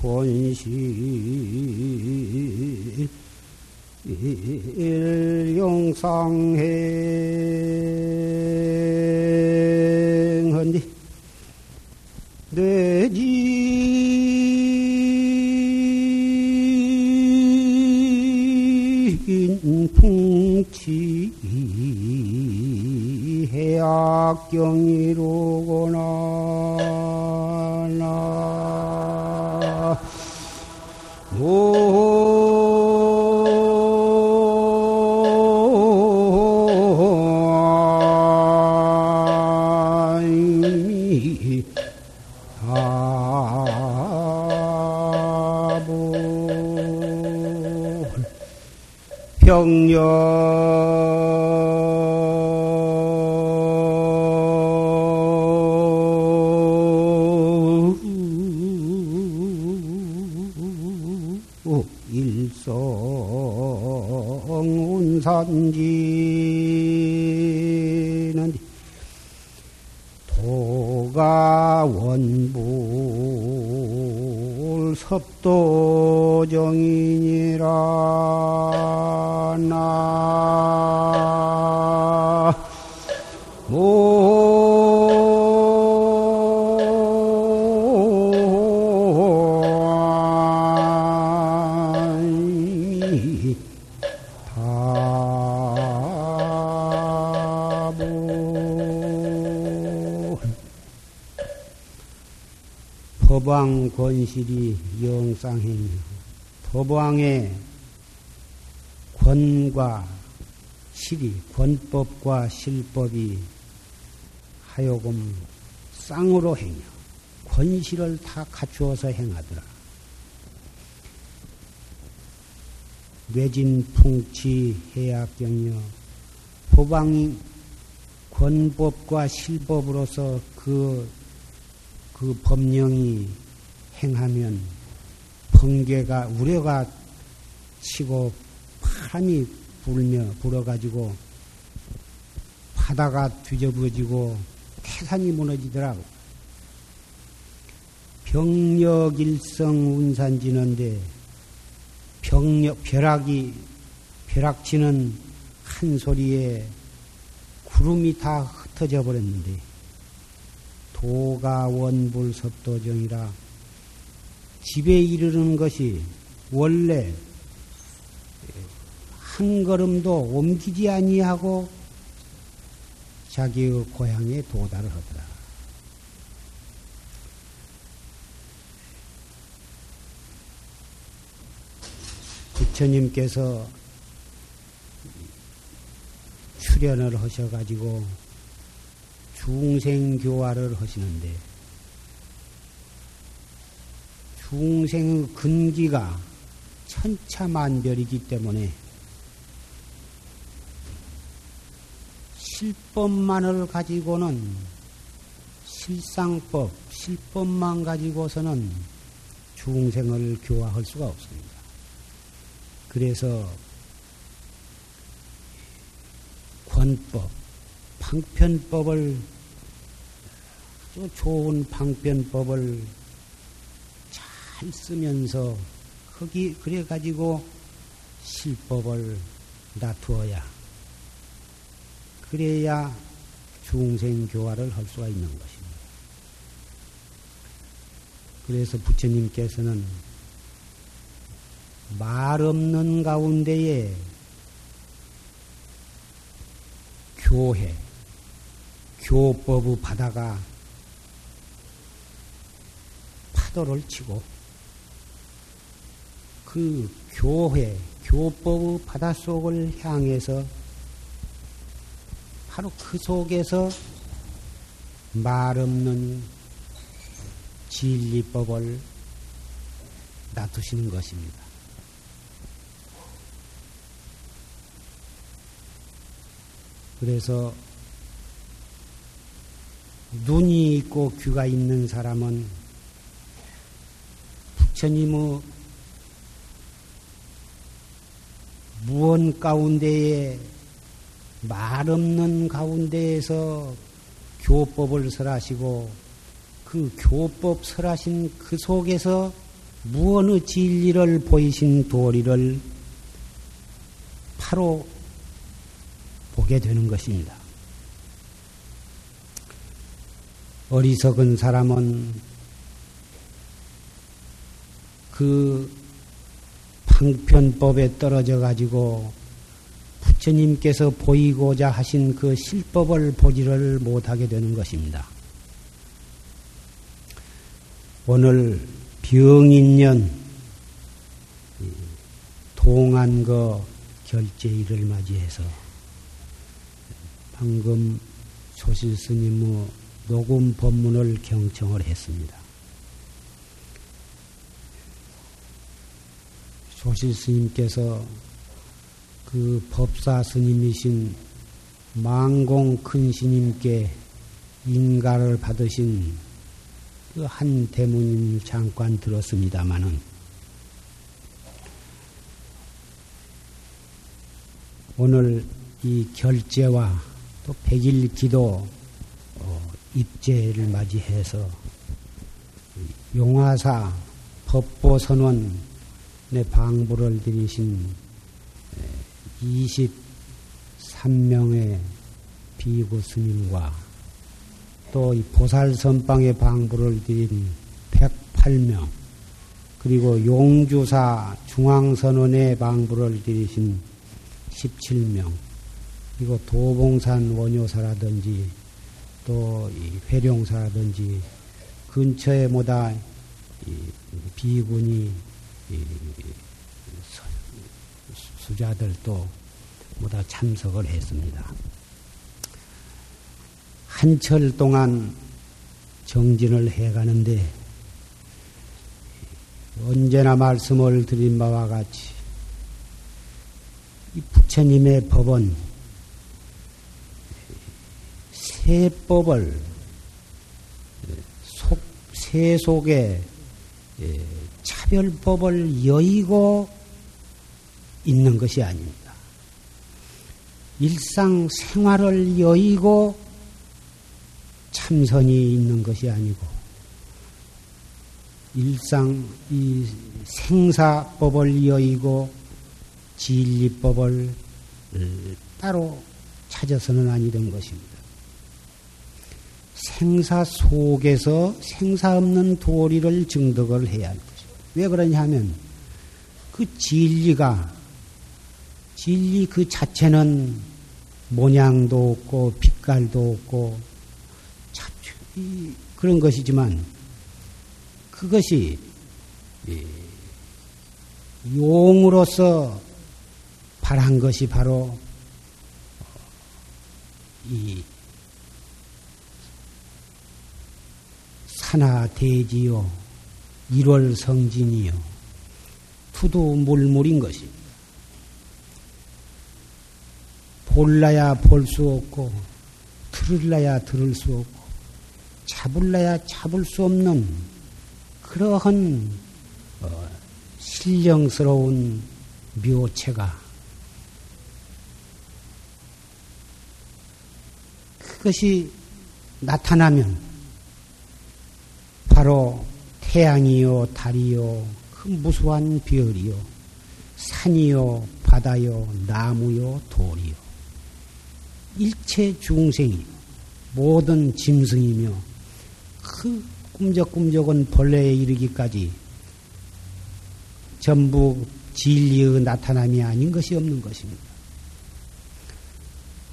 권시 일용상행 해악경이로구나. 나 도정이니라 나. 모. 다보 법왕 권실이 영상행이요 법왕의 권과 실이 권법과 실법이 하여금 쌍으로 행여 권실을 다 갖추어서 행하더라. 뇌진 풍치 해약경여 법왕이 권법과 실법으로서 그, 그 법령이 행하면 번개가 우려가 치고 바람이 불며 불어가지고 바다가 뒤집어지고 태산이 무너지더라고. 병력 일성 운산지는데 병력 벼락이 벼락치는 한 소리에 구름이 다 흩어져 버렸는데 도가 원불 섭도정이라 집에 이르는 것이 원래 한 걸음도 옮기지 아니하고 자기의 고향에 도달을 하더라. 부처님께서 출연을 하셔가지고 중생교화를 하시는데 중생의 근기가 천차만별이기 때문에 실법만을 가지고는 실상법, 실법만 가지고서는 중생을 교화할 수가 없습니다. 그래서 권법, 방편법을 아주 좋은 방편법을 잘 쓰면서 거기 그래 가지고 실법을 놔두어야 그래야 중생 교화를 할 수가 있는 것입니다. 그래서 부처님께서는 말 없는 가운데에 교회, 교법의 바다가 파도를 치고 그 교회, 교법의 바닷속을 향해서 바로 그 속에서 말 없는 진리법을 놔두시는 것입니다. 그래서 눈이 있고 귀가 있는 사람은 부처님의 무언 가운데에 말 없는 가운데에서 교법을 설하시고 그 교법 설하신 그 속에서 무언의 진리를 보이신 도리를 바로 보게 되는 것입니다. 어리석은 사람은 그 방편법에 떨어져 가지고 부처님께서 보이고자 하신 그 실법을 보지를 못하게 되는 것입니다. 오늘 병인년 동안거 결제일을 맞이해서 방금 소실 스님의 녹음 법문을 경청을 했습니다. 조실 스님께서 그 법사 스님이신 망공 큰 스님께 인가를 받으신 그 한 대문을 잠깐 들었습니다마는. 오늘 이 결제와 또 백일 기도 어, 입제를 맞이해서 용화사 법보선원 내 방부를 드리신 23명의 비구 스님과 또 이 보살 선방의 방부를 드린 108명 그리고 용주사 중앙선원의 방부를 드리신 17명 그리고 도봉산 원효사라든지 또 회룡사라든지 근처에 뭐다 비군이 수자들도 모두 참석을 했습니다. 한철 동안 정진을 해가는데 언제나 말씀을 드린 바와 같이 이 부처님의 법은 세 법을 속, 세 속에 예, 차별법을 여의고 있는 것이 아닙니다. 일상 생활을 여의고 참선이 있는 것이 아니고 일상 이 생사법을 여의고 진리법을 따로 찾아서는 아니던 것입니다. 생사 속에서 생사 없는 도리를 증득을 해야 할 것입니다. 왜 그러냐 하면 그 진리가 진리 그 자체는 모양도 없고 빛깔도 없고 그런 것이지만 그것이 용으로서 바란 것이 바로 이 산하 대지요 일월 성진이요 투두물물인 것입니다. 볼라야 볼 수 없고 들을라야 들을 수 없고 잡을라야 잡을 수 없는 그러한 어, 신령스러운 묘체가 그것이 나타나면 바로 태양이요 달이요 그 무수한 별이요 산이요 바다요 나무요 돌이요 일체 중생이 모든 짐승이며 그 꿈적꿈적은 벌레에 이르기까지 전부 진리의 나타남이 아닌 것이 없는 것입니다.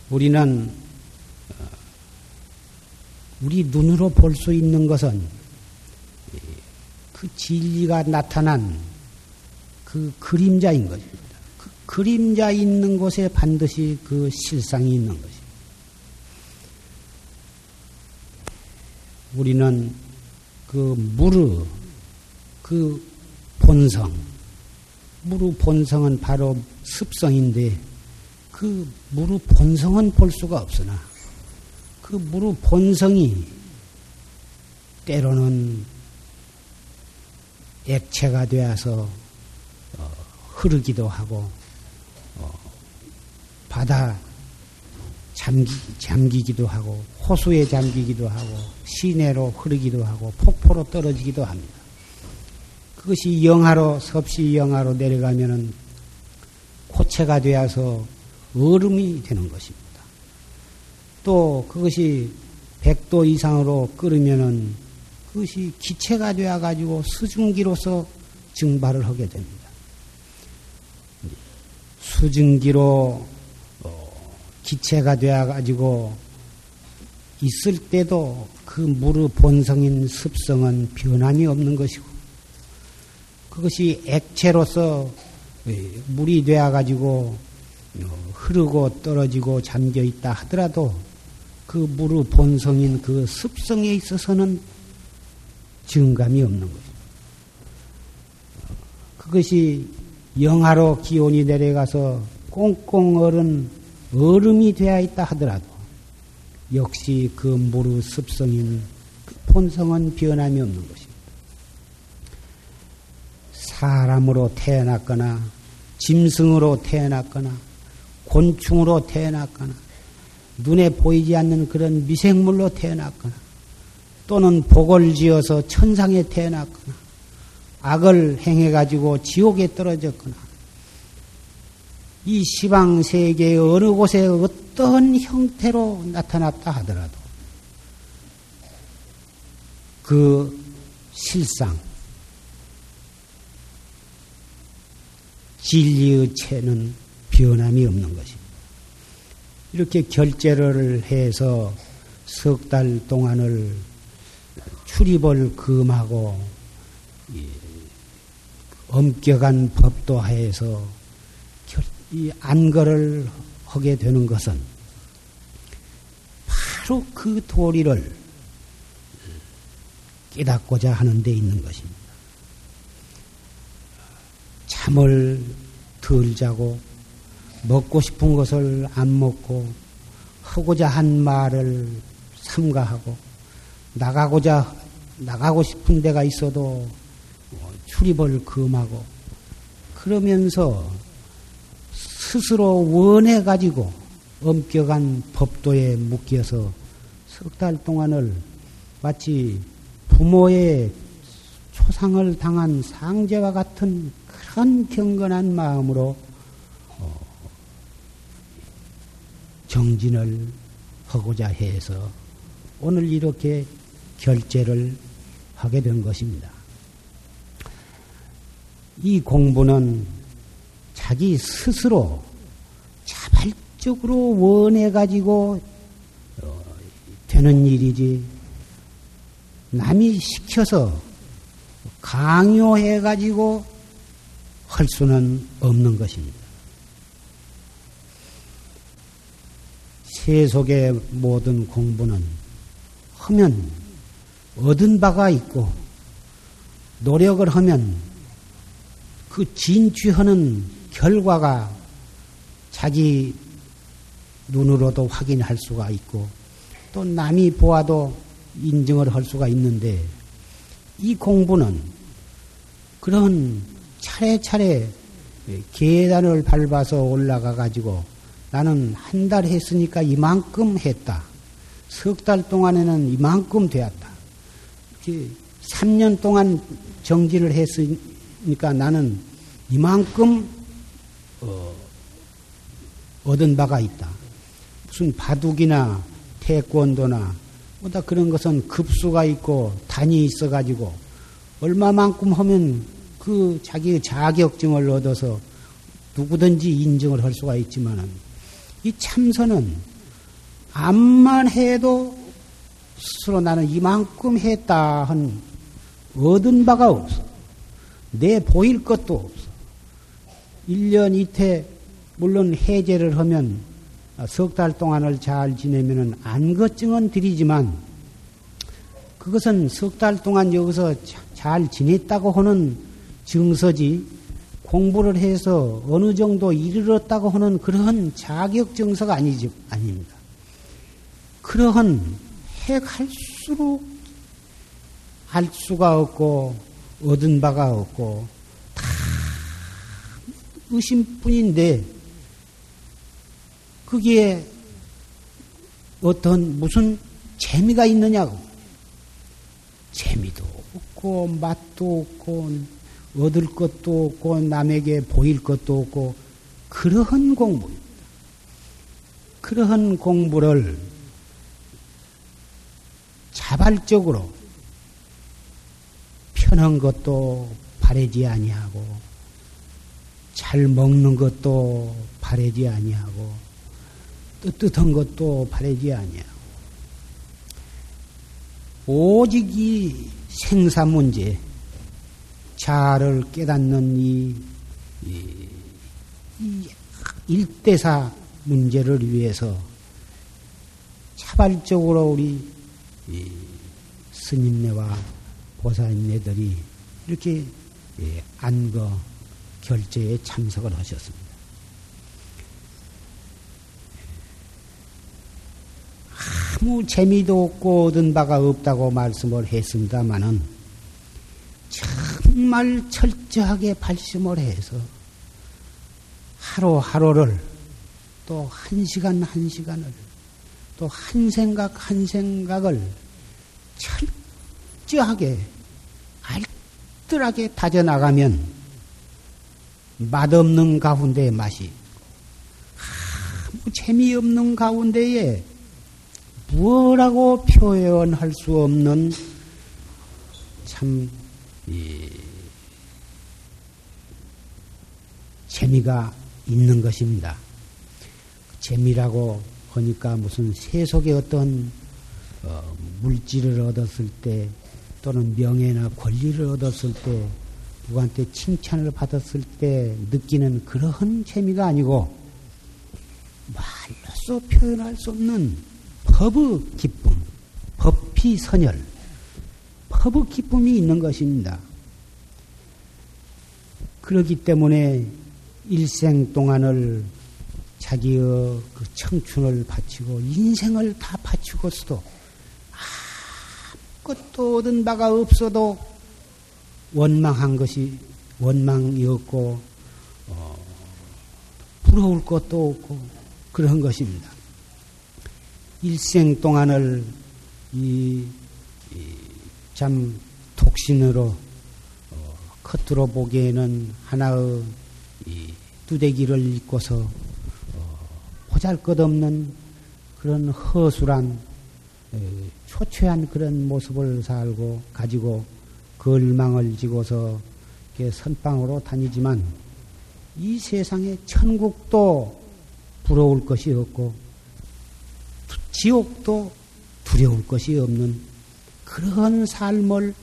우리는 어, 우리 눈으로 볼 수 있는 것은 그 진리가 나타난 그 그림자인 것입니다. 그 그림자 있는 곳에 반드시 그 실상이 있는 것입니다. 우리는 그 무르, 그 본성, 무르 본성은 바로 습성인데 그 무르 본성은 볼 수가 없으나 그 무르 본성이 때로는 액체가 되어서 어, 흐르기도 하고 어, 바다 잠기, 잠기기도 하고 호수에 잠기기도 하고 시내로 흐르기도 하고 폭포로 떨어지기도 합니다. 그것이 영하로 섭씨 영하로 내려가면은 고체가 되어서 얼음이 되는 것입니다. 또 그것이 100도 이상으로 끓으면은 그것이 기체가 되어 가지고 수증기로서 증발을 하게 됩니다. 수증기로 어, 기체가 되어 가지고 있을 때도 그 물의 본성인 습성은 변함이 없는 것이고 그것이 액체로서 예, 물이 되어 가지고 어, 흐르고 떨어지고 잠겨 있다 하더라도 그 물의 본성인 그 습성에 있어서는 증감이 없는 거죠. 그것이 영하로 기온이 내려가서 꽁꽁 얼은 얼음이 되어 있다 하더라도 역시 그 물의 습성인 그 본성은 변함이 없는 것입니다. 사람으로 태어났거나 짐승으로 태어났거나 곤충으로 태어났거나 눈에 보이지 않는 그런 미생물로 태어났거나 또는 복을 지어서 천상에 태어났거나 악을 행해 가지고 지옥에 떨어졌거나 이 시방 세계의 어느 곳에 어떤 형태로 나타났다 하더라도 그 실상 진리의 체는 변함이 없는 것입니다. 이렇게 결제를 해서 석 달 동안을 출입을 금하고 엄격한 법도 하에서 이 안거를 하게 되는 것은 바로 그 도리를 깨닫고자 하는 데 있는 것입니다. 잠을 덜 자고 먹고 싶은 것을 안 먹고 하고자 한 말을 삼가하고 나가고자 나가고 싶은 데가 있어도 출입을 금하고 그러면서 스스로 원해 가지고 엄격한 법도에 묶여서 석 달 동안을 마치 부모의 초상을 당한 상제와 같은 그런 경건한 마음으로 정진을 하고자 해서 오늘 이렇게 결제를 하게 된 것입니다. 이 공부는 자기 스스로 자발적으로 원해가지고 어, 되는 일이지 남이 시켜서 강요해가지고 할 수는 없는 것입니다. 세속의 모든 공부는 하면 얻은 바가 있고 노력을 하면 그 진취하는 결과가 자기 눈으로도 확인할 수가 있고 또 남이 보아도 인정을 할 수가 있는데 이 공부는 그런 차례차례 계단을 밟아서 올라가 가지고 나는 한 달 했으니까 이만큼 했다. 석 달 동안에는 이만큼 되었다. 3년 동안 정지를 했으니까 나는 이만큼 어, 얻은 바가 있다. 무슨 바둑이나 태권도나 뭐다 그런 것은 급수가 있고 단이 있어가지고 얼마만큼 하면 그 자기의 자격증을 얻어서 누구든지 인정을 할 수가 있지만은 이 참선은 암만 해도 스스로 나는 이만큼 했다 한 얻은 바가 없어. 내 보일 것도 없어. 1년 이태 물론 해제를 하면 석 달 동안을 잘 지내면은 안거증은 드리지만 그것은 석 달 동안 여기서 잘 지냈다고 하는 증서지 공부를 해서 어느 정도 이르렀다고 하는 그러한 자격 증서가 아니지, 아닙니다. 그러한 해 갈수록 알 수가 없고 얻은 바가 없고 다 의심뿐인데 거기에 어떤 무슨 재미가 있느냐고. 재미도 없고, 맛도 없고, 얻을 것도 없고, 남에게 보일 것도 없고, 그러한 공부입니다. 그러한 공부를 자발적으로 편한 것도 바래지 아니하고 잘 먹는 것도 바래지 아니하고 뜨뜻한 것도 바래지 아니하고. 오직 이 생사 문제 자를 깨닫는 이, 이, 이 일대사 문제를 위해서 차발적으로 우리 스님네와 보살님네들이 이렇게 예, 안거 결제에 참석을 하셨습니다. 아무 재미도 없고 얻은 바가 없다고 말씀을 했습니다마는 정말 철저하게 발심을 해서 하루하루를 또 한 시간 한 시간을 또 한 생각 한 생각을 철저하게 알뜰하게 다져나가면 맛없는 가운데 맛이 아무 재미없는 가운데에 무엇라고 표현할 수 없는 참 재미가 있는 것입니다. 재미라고 하니까 무슨 세속의 어떤 어, 물질을 얻었을 때 또는 명예나 권리를 얻었을 때 누구한테 칭찬을 받았을 때 느끼는 그러한 재미가 아니고 말로써 표현할 수 없는 법의 기쁨, 법피 선열, 법의 기쁨이 있는 것입니다. 그렇기 때문에 일생 동안을 자기의 그 청춘을 바치고 인생을 다 바치고서도 아무것도 얻은 바가 없어도 원망한 것이 원망이었고 어, 부러울 것도 없고 그런 것입니다. 일생 동안을 이참 독신으로 어, 겉으로 보기에는 하나의 이 두대기를 입고서 어, 보잘것없는 그런 허술한 초췌한 그런 모습을 살고 가지고 걸망을 지고서 선방으로 다니지만 이 세상에 천국도 부러울 것이 없고 지옥도 두려울 것이 없는 그런 삶을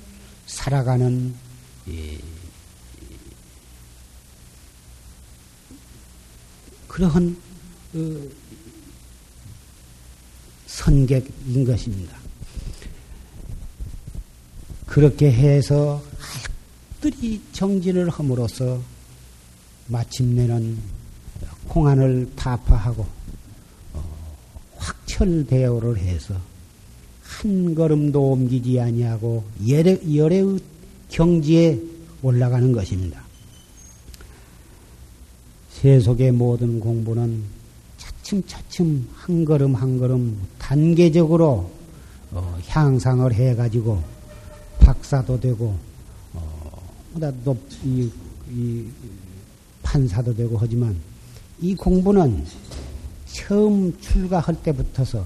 살아가는 그러한 어, 선객인 것입니다. 그렇게 해서 알뜰히 정진을 함으로써 마침내는 공안을 타파하고 어, 확철대오를 해서 한 걸음도 옮기지 아니하고 열의 경지에 올라가는 것입니다. 세속의 모든 공부는 차츰차츰 한 걸음 한 걸음 단계적으로 어, 향상을 해가지고 박사도 되고 어, 이, 이 판사도 되고 하지만 이 공부는 처음 출가할 때부터서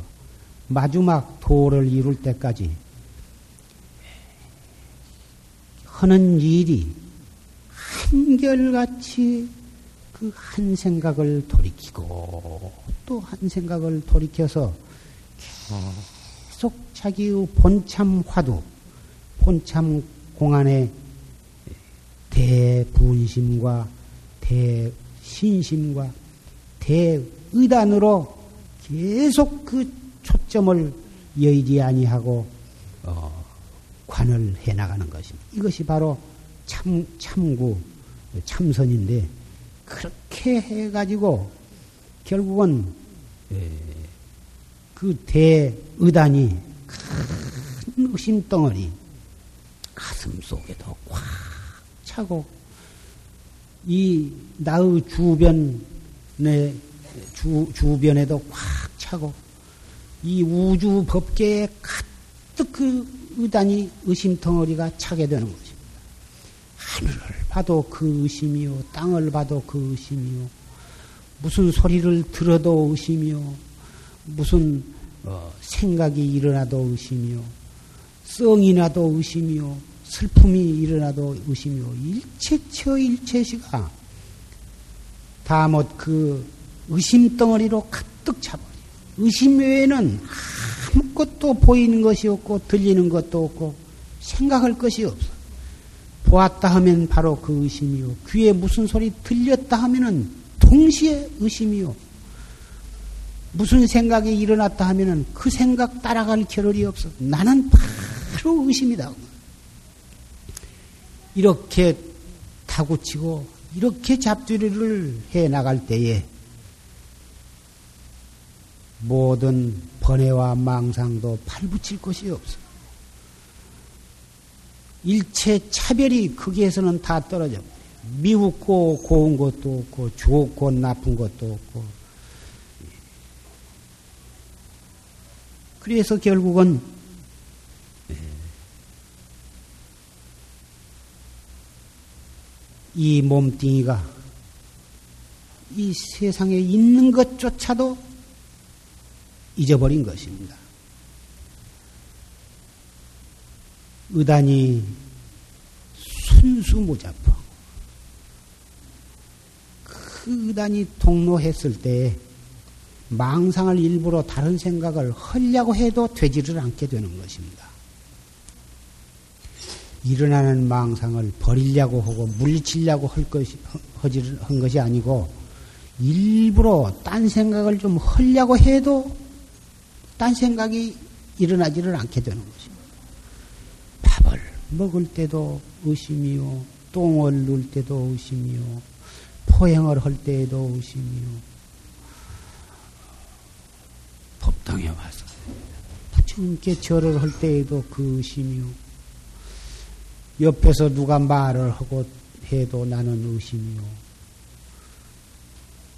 마지막 도를 이룰 때까지 하는 일이 한결같이 그 한 생각을 돌이키고 또 한 생각을 돌이켜서 계속 자기의 본참 화두, 본참 공안의 대분심과 대신심과 대의단으로 계속 그 초점을 여의지 아니하고 어, 관을 해 나가는 것입니다. 이것이 바로 참 참구 참선인데 그렇게 해가지고 결국은 그 대의단이 큰 의심 덩어리 가슴 속에도 꽉 차고 이 나의 주변에 주, 주변에도 꽉 차고 이 우주 법계에 가득 그 의단이 의심 덩어리가 차게 되는 것입니다. 하늘을 봐도 그 의심이요, 땅을 봐도 그 의심이요, 무슨 소리를 들어도 의심이요, 무슨 어, 생각이 일어나도 의심이요, 썽이 나도 의심이요, 슬픔이 일어나도 의심이요, 일체처 일체시가 다 못 그 의심 덩어리로 가득 차버려. 의심 외에는 아무것도 보이는 것이 없고 들리는 것도 없고 생각할 것이 없어. 보았다 하면 바로 그 의심이요. 귀에 무슨 소리 들렸다 하면은 동시에 의심이요. 무슨 생각이 일어났다 하면은 그 생각 따라갈 겨를이 없어. 나는 바로 의심이다. 이렇게 타구치고 이렇게 잡두리를 해 나갈 때에 모든 번뇌와 망상도 팔붙일 것이 없어. 일체 차별이 거기에서는 다 떨어져. 미웠고 고운 것도 없고 좋고 나쁜 것도 없고. 그래서 결국은 이 몸뚱이가 이 세상에 있는 것조차도 잊어버린 것입니다. 의단이 순수무자포. 그 의단이 통로했을 때 망상을 일부러 다른 생각을 하려고 해도 되지를 않게 되는 것입니다. 일어나는 망상을 버리려고 하고 물리치려고 할 것이, 허지를 한 것이 아니고 일부러 딴 생각을 좀 하려고 해도 딴 생각이 일어나지를 않게 되는 것입니다. 먹을 때도 의심이요, 똥을 누울 때도 의심이요, 포행을 할 때에도 의심이요, 법당에 와서. 부처님께 절을 할 때에도 그 의심이요, 옆에서 누가 말을 하고 해도 나는 의심이요,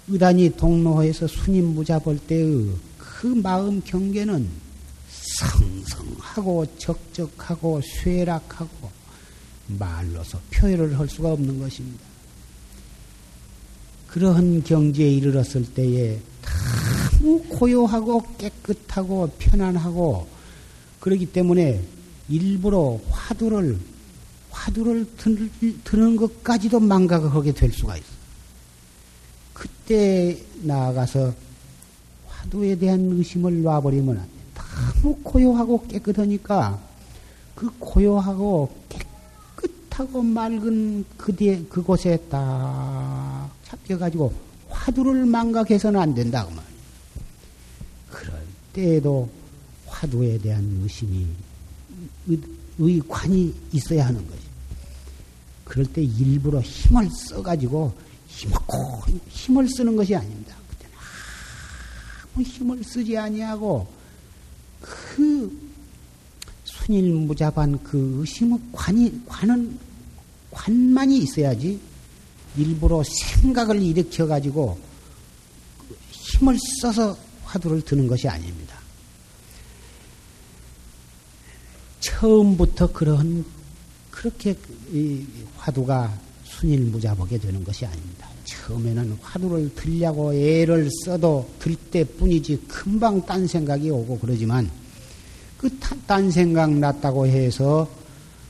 의단이 동로에서 스님 무잡을 때의 그 마음 경계는 성성하고 적적하고 쇠락하고 말로서 표현을 할 수가 없는 것입니다. 그러한 경지에 이르렀을 때에 너무 고요하고 깨끗하고 편안하고 그러기 때문에 일부러 화두를 화두를 드는 것까지도 망각을 하게 될 수가 있어. 그때 나아가서 화두에 대한 의심을 놔버리면. 너무 고요하고 깨끗하니까 그 고요하고 깨끗하고 맑은 그뒤 그곳에 딱 잡혀가지고 화두를 망각해서는 안 된다 그 말이야. 그럴 때에도 화두에 대한 의심이 의관이 있어야 하는 거지. 그럴 때 일부러 힘을 써가지고 힘을 쓰는 것이 아닙니다. 아무 힘을 쓰지 아니하고 그 순일무잡한 그 의심의 관이 관은 관만이 있어야지 일부러 생각을 일으켜 가지고 힘을 써서 화두를 드는 것이 아닙니다. 처음부터 그런 그렇게 화두가 순일무잡하게 되는 것이 아닙니다. 처음에는 화두를 들려고 애를 써도 들 때뿐이지 금방 딴 생각이 오고 그러지만 그 딴 생각 났다고 해서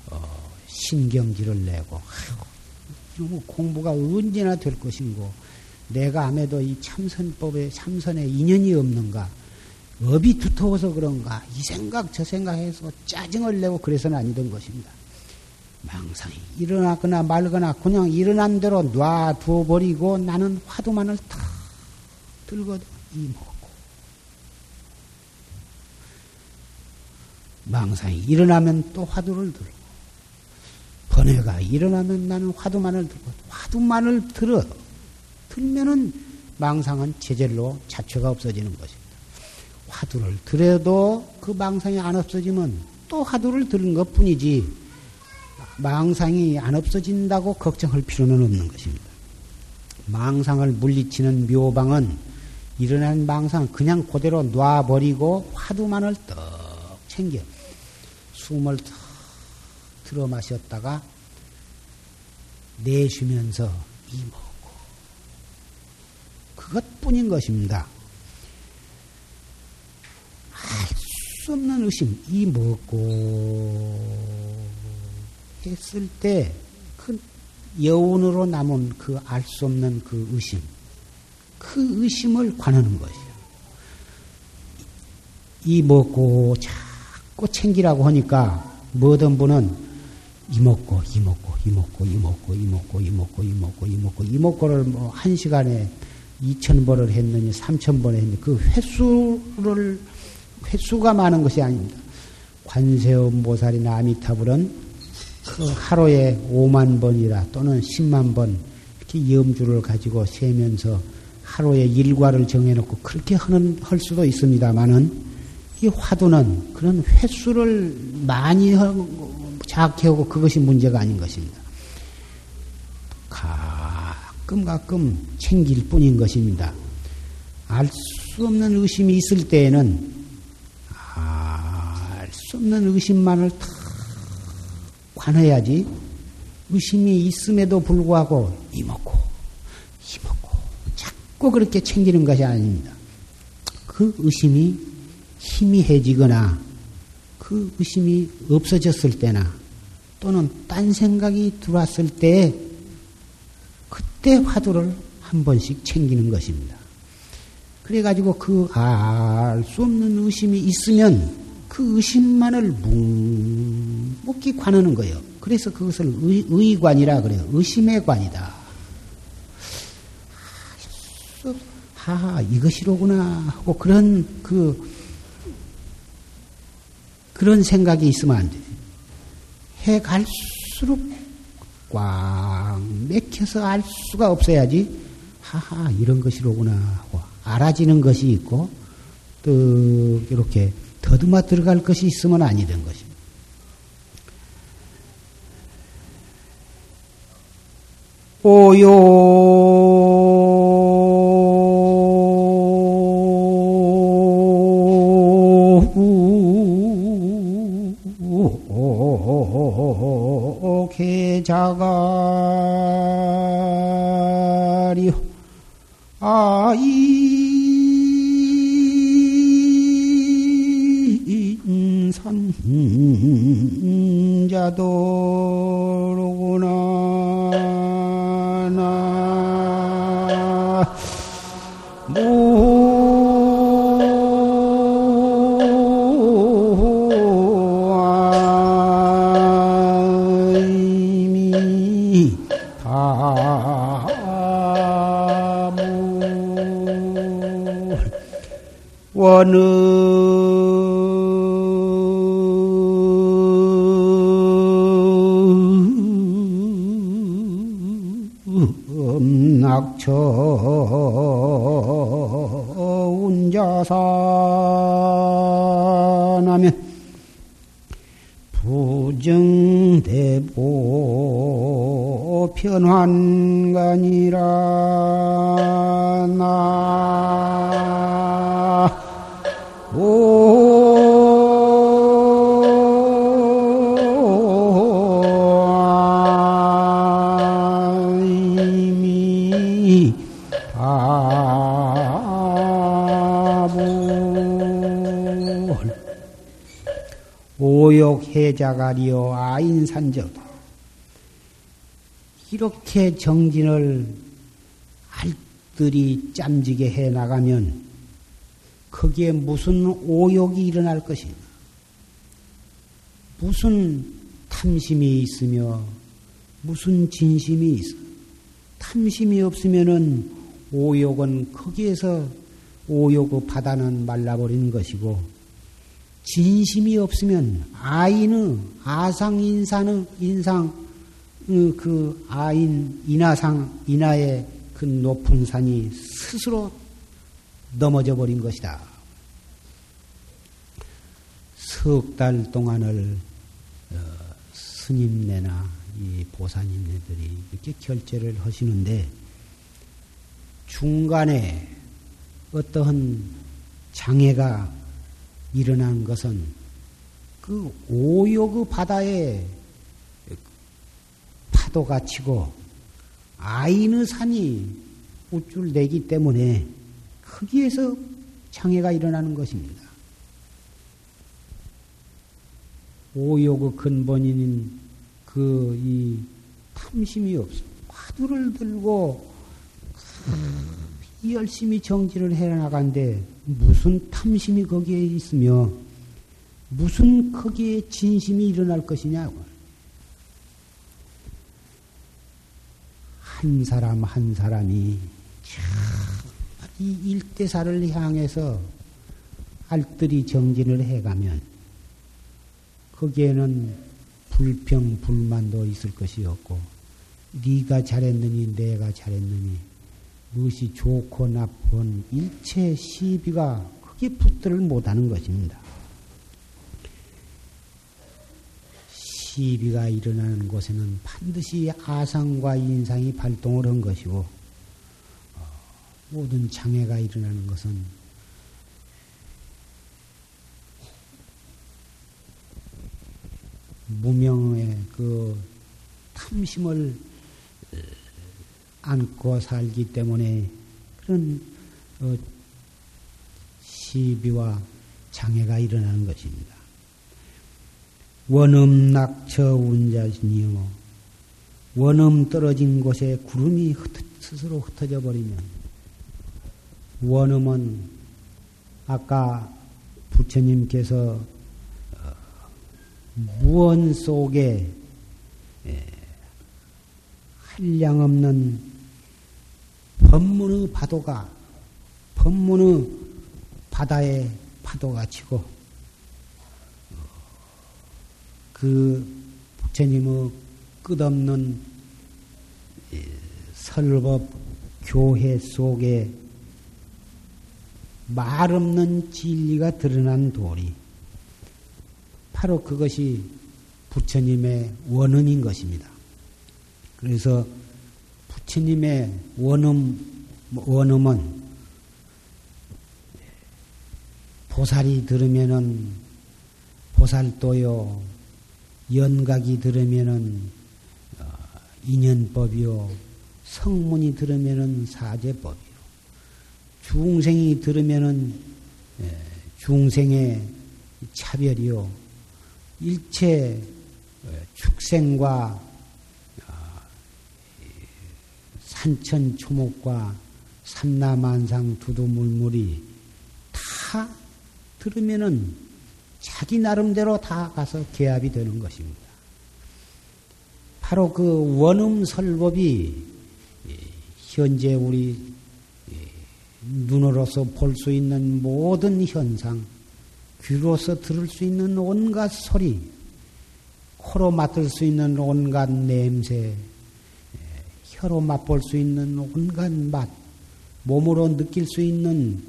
어, 신경질을 내고 아이고, 공부가 언제나 될 것인고 내가 암에도 이 참선법에 참선에 인연이 없는가 업이 두터워서 그런가 이 생각 저 생각해서 짜증을 내고 그래서는 아니던 것입니다. 망상이 일어나거나 말거나 그냥 일어난 대로 놔두어 버리고 나는 화두만을 탁 들거든 이먹고. 망상이 일어나면 또 화두를 들고 번뇌가 일어나면 나는 화두만을 들고 화두만을 들어. 들면은 망상은 제절로 자체가 없어지는 것입니다. 화두를 들어도 그 망상이 안 없어지면 또 화두를 들은 것 뿐이지 망상이 안 없어진다고 걱정할 필요는 없는 것입니다. 망상을 물리치는 묘방은 일어난 망상 그냥 그대로 놔버리고 화두만을 떡 챙겨 숨을 탁 들어 마셨다가 내쉬면서 이먹고 그것뿐인 것입니다. 알 수 없는 의심 이먹고 했을 때그 여운으로 남은 그 알 수 없는 그 의심 그 의심을 관하는 것이에요. 이 먹고 자꾸 챙기라고 하니까 뭐든 분은 이 먹고 이 먹고 이 먹고 이 먹고 이 먹고 이 먹고 이 먹고 이 먹고 이 먹고를 뭐 한 시간에 2천 번을 했느니 3천 번을 했느니 그 횟수를 횟수가 많은 것이 아닙니다. 관세음 보살이나 아미타불은 그 하루에 5만 번이라 또는 10만 번 이렇게 염주를 가지고 세면서 하루에 일과를 정해놓고 그렇게 하는, 할 수도 있습니다만은 이 화두는 그런 횟수를 많이 하고 그것이 문제가 아닌 것입니다. 가끔 가끔 챙길 뿐인 것입니다. 알 수 없는 의심이 있을 때에는 알 수 없는 의심만을 다 관해야지 의심이 있음에도 불구하고 이먹고 이먹고 자꾸 그렇게 챙기는 것이 아닙니다. 그 의심이 희미해지거나 그 의심이 없어졌을 때나 또는 딴 생각이 들어왔을 때 그때 화두를 한 번씩 챙기는 것입니다. 그래가지고 그 알 수 없는 의심이 있으면 그 의심만을 묵 묵히 관하는 거예요. 그래서 그것을 의, 의관이라 그래요. 의심의 관이다. 하하, 이것이로구나 하고 그런 그, 그런 생각이 있으면 안 돼. 해 갈수록 꽉 맥혀서 알 수가 없어야지, 하하, 이런 것이로구나 하고 알아지는 것이 있고, 또 이렇게 더듬어 들어갈 것이 있으면 아니 된 것입니다. 오요 개자가 운자산하면 부정대보 편환간이라 나 해자가리요 아인산저도. 이렇게 정진을 알뜰히 짬지게 해 나가면 거기에 무슨 오욕이 일어날 것이냐 무슨 탐심이 있으며 무슨 진심이 있어? 탐심이 없으면은 오욕은 거기에서 오욕의 바다는 말라버리는 것이고 진심이 없으면 아인의 아상 인상의 인상 그 아인 인하상 인하의 그 높은 산이 스스로 넘어져 버린 것이다. 석 달 동안을 어, 스님네나 이 보사님네들이 이렇게 결제를 하시는데 중간에 어떠한 장애가 일어난 것은 그 오욕의 바다에 파도가 치고 아인의 산이 우쭐 내기 때문에 거기에서 장애가 일어나는 것입니다. 오욕의 근본인 그 이 탐심이 없어. 화두를 들고 열심히 정지를 해 나간데 무슨 탐심이 거기에 있으며 무슨 거기에 진심이 일어날 것이냐고. 한 사람 한 사람이 이 일대사를 향해서 알뜰히 정진을 해가면 거기에는 불평 불만도 있을 것이 없고 네가 잘했느니 내가 잘했느니 무엇이 좋고 나쁜 일체 시비가 크게 붙들을 못하는 것입니다. 시비가 일어나는 곳에는 반드시 아상과 인상이 발동을 한 것이고 어, 모든 장애가 일어나는 것은 무명의 그 탐심을 어, 안고 살기 때문에 그런 어, 시비와 장애가 일어나는 것입니다. 원음 낙처 운자신이요. 원음 떨어진 곳에 구름이 흩어, 스스로 흩어져 버리면 원음은 아까 부처님께서 어, 무언 속에 한량없는 법문의 파도가 법문의 바다에 파도가 치고 그 부처님의 끝없는 설법 교회 속에 말 없는 진리가 드러난 도리. 바로 그것이 부처님의 원음인 것입니다. 그래서 부처님의 원음, 원음은 보살이 들으면은 보살도요, 연각이 들으면은 어, 인연법이요, 성문이 들으면은 사제법이요, 중생이 들으면은 예, 중생의 차별이요, 일체 어, 축생과 어, 산천 초목과 삼라만상 두두물물이 다 들으면은 자기 나름대로 다 가서 개합이 되는 것입니다. 바로 그 원음설법이 현재 우리 눈으로서 볼 수 있는 모든 현상, 귀로서 들을 수 있는 온갖 소리, 코로 맡을 수 있는 온갖 냄새, 혀로 맛볼 수 있는 온갖 맛, 몸으로 느낄 수 있는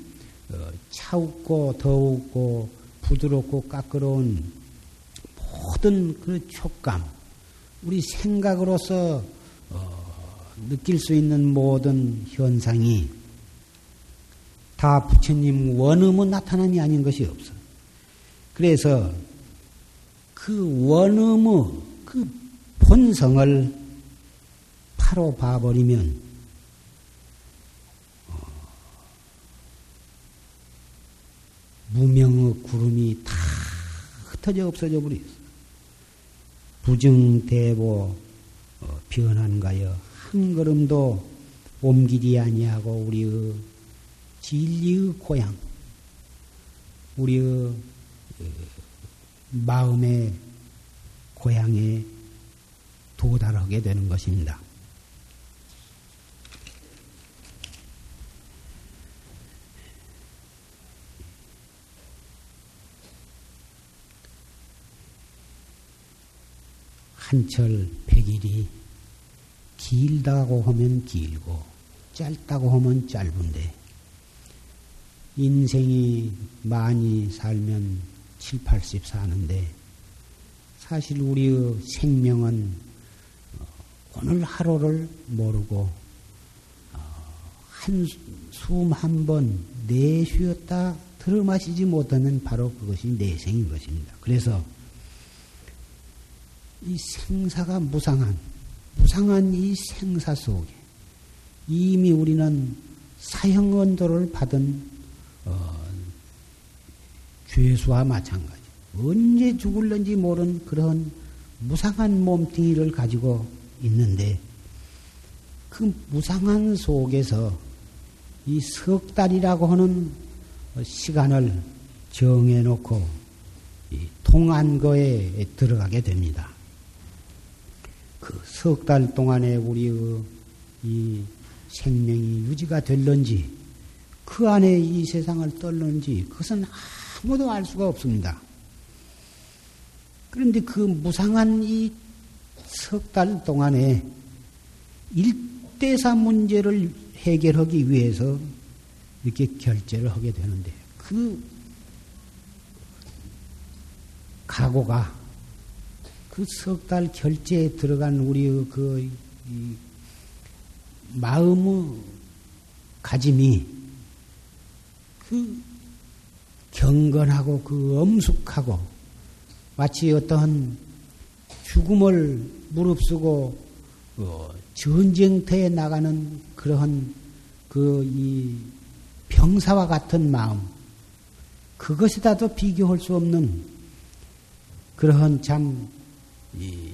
어, 차웁고 더웁고 부드럽고 까끄러운 모든 그 촉감, 우리 생각으로서 어, 느낄 수 있는 모든 현상이 다 부처님 원음은 나타남이 아닌 것이 없어. 그래서 그 원음의 그 본성을 바로 봐버리면 무명의 구름이 다 흩어져 없어져 버렸어. 부증대보 어, 변한가요? 한 걸음도 옮기지 아니하고 우리의 진리의 고향, 우리의 어, 마음의 고향에 도달하게 되는 것입니다. 한철 백일이 길다고 하면 길고 짧다고 하면 짧은데 인생이 많이 살면 7, 80 사는데 사실 우리의 생명은 어, 오늘 하루를 모르고 어, 한숨 한 번 내쉬었다 들어 마시지 못하면 바로 그것이 내생인 것입니다. 그래서 이 생사가 무상한, 무상한 이 생사 속에 이미 우리는 사형언도를 받은 어, 죄수와 마찬가지. 언제 죽을는지 모르는 그런 무상한 몸뚱이를 가지고 있는데 그 무상한 속에서 이 석 달이라고 하는 시간을 정해놓고 통한거에 들어가게 됩니다. 그 석 달 동안에 우리의 이 생명이 유지가 될런지 그 안에 이 세상을 떨는지 그것은 아무도 알 수가 없습니다. 그런데 그 무상한 이 석 달 동안에 일대사 문제를 해결하기 위해서 이렇게 결제를 하게 되는데 그 각오가 그 석 달 결제에 들어간 우리의 그 마음의 가짐이 그 경건하고 그 엄숙하고 마치 어떠한 죽음을 무릅쓰고 어, 전쟁터에 나가는 그러한 그 이 병사와 같은 마음 그것이다도 비교할 수 없는 그러한 참 이,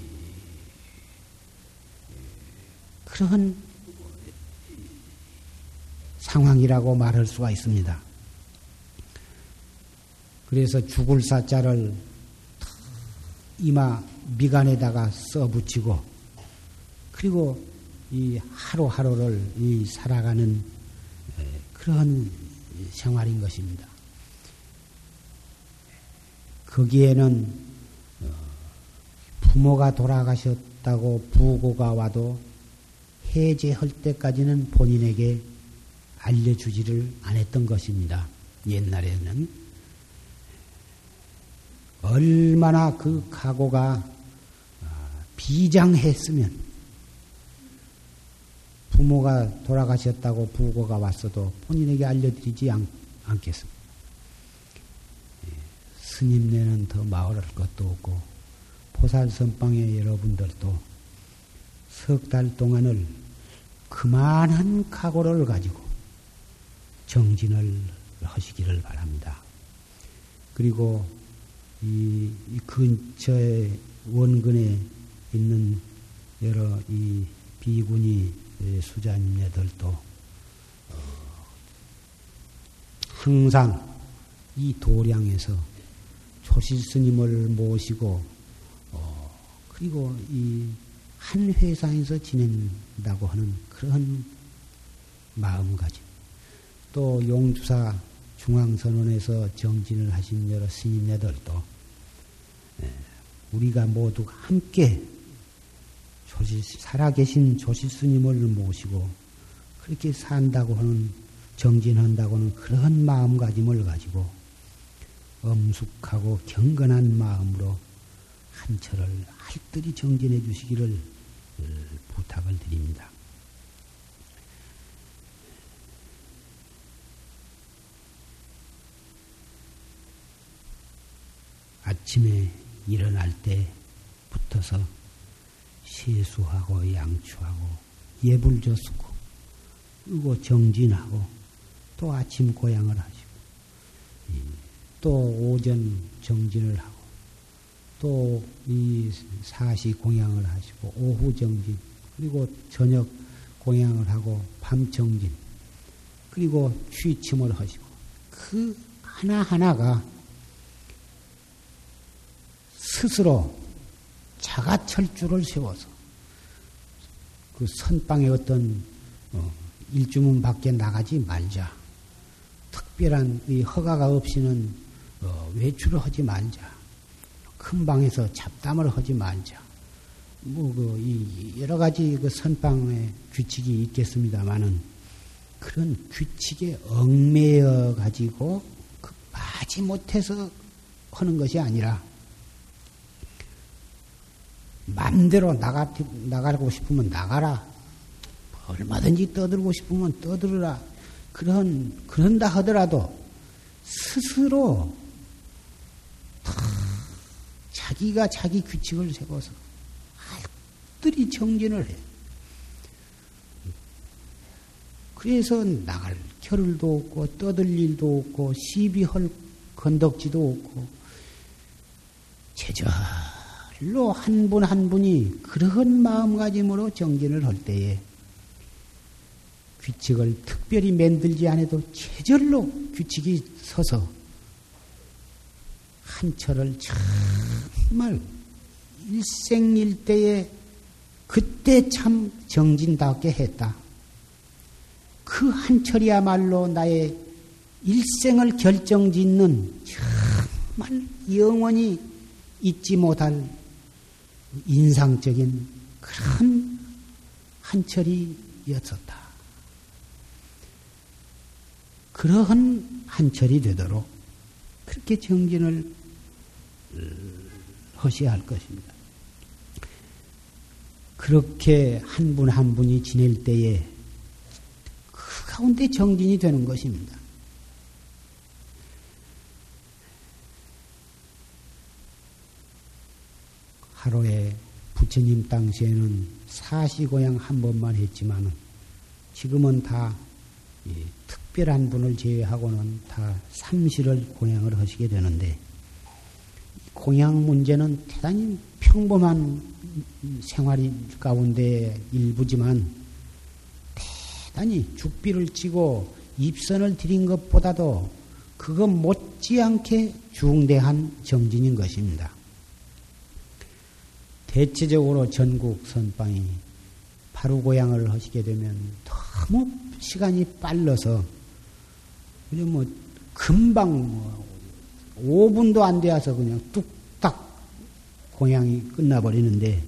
그러한 상황이라고 말할 수가 있습니다. 그래서 죽을 사자를 이마 미간에다가 써붙이고 그리고 이 하루하루를 이 살아가는 그런 생활인 것입니다. 거기에는 어, 부모가 돌아가셨다고 부고가 와도 해제할 때까지는 본인에게 알려주지를 않았던 것입니다. 옛날에는 얼마나 그 각오가 아, 비장했으면 부모가 돌아가셨다고 부고가 왔어도 본인에게 알려드리지 않, 겠습니다 예, 스님네는 더 마을할 것도 없고 포살선방의 여러분들도 석 달 동안을 그만한 각오를 가지고 정진을 하시기를 바랍니다. 그리고 이, 이 근처에 원근에 있는 여러 이 비구니 수자님네들도 어, 항상 이 도량에서 조실 스님을 모시고 어, 그리고 이 한 회사에서 지낸다고 하는 그런 마음가짐. 또 용주사 중앙선원에서 정진을 하신 여러 스님네들도 예, 우리가 모두 함께 조실, 살아계신 조실 스님을 모시고 그렇게 산다고 하는 정진한다고 는 그런 마음가짐을 가지고 엄숙하고 경건한 마음으로 한 철을 할뜰히 정진해 주시기를 어, 부탁을 드립니다. 아침에 일어날 때 붙어서 세수하고 양추하고 예불 줬고 그리고 정진하고 또 아침 고향을 하시고 또 오전 정진을 하고 또 이 사시 공양을 하시고 오후 정진 그리고 저녁 공양을 하고 밤 정진 그리고 취침을 하시고 그 하나하나가 스스로 자가 철주를 세워서 그 선방에 어떤 어, 일주문 밖에 나가지 말자. 특별한 이 허가가 없이는 어, 외출을 하지 말자. 큰 방에서 잡담을 하지 말자. 뭐그 여러 가지 그 선방의 규칙이 있겠습니다만은 그런 규칙에 얽매여 가지고 그 빠지 못해서 하는 것이 아니라 마음대로 나가, 나가고 싶으면 나가라. 얼마든지 떠들고 싶으면 떠들어라. 그런, 그런다 하더라도 스스로 자기가 자기 규칙을 세워서 알뜰히 정진을 해. 그래서 나갈 겨를도 없고 떠들 일도 없고 시비할 건덕지도 없고 제절로 한 분한 한 분이 그러한 마음가짐으로 정진을 할 때에 규칙을 특별히 만들지 않아도 제절로 규칙이 서서 한 철을 정말 일생일대에 그때 참 정진답게 했다. 그 한철이야말로 나의 일생을 결정짓는 정말 영원히 잊지 못할 인상적인 그런 한철이었었다. 그러한 한철이 되도록 그렇게 정진을 하셔야 할 것입니다. 그렇게 한 분한 한 분이 지낼 때에 그 가운데 정진이 되는 것입니다. 하루에 부처님 당시에는 사시고향 한 번만 했지만 지금은 다 특별한 분을 제외하고는 다 삼시를 공양을 하시게 되는데 공양 문제는 대단히 평범한 생활 가운데 일부지만 대단히 죽비를 치고 입선을 드린 것보다도 그것 못지않게 중대한 정진인 것입니다. 대체적으로 전국 선방이 바로 고향을 하시게 되면 너무 시간이 빨라서 그냥 뭐 금방 뭐 5분도 안 되어서 그냥 뚝딱 공양이 끝나버리는데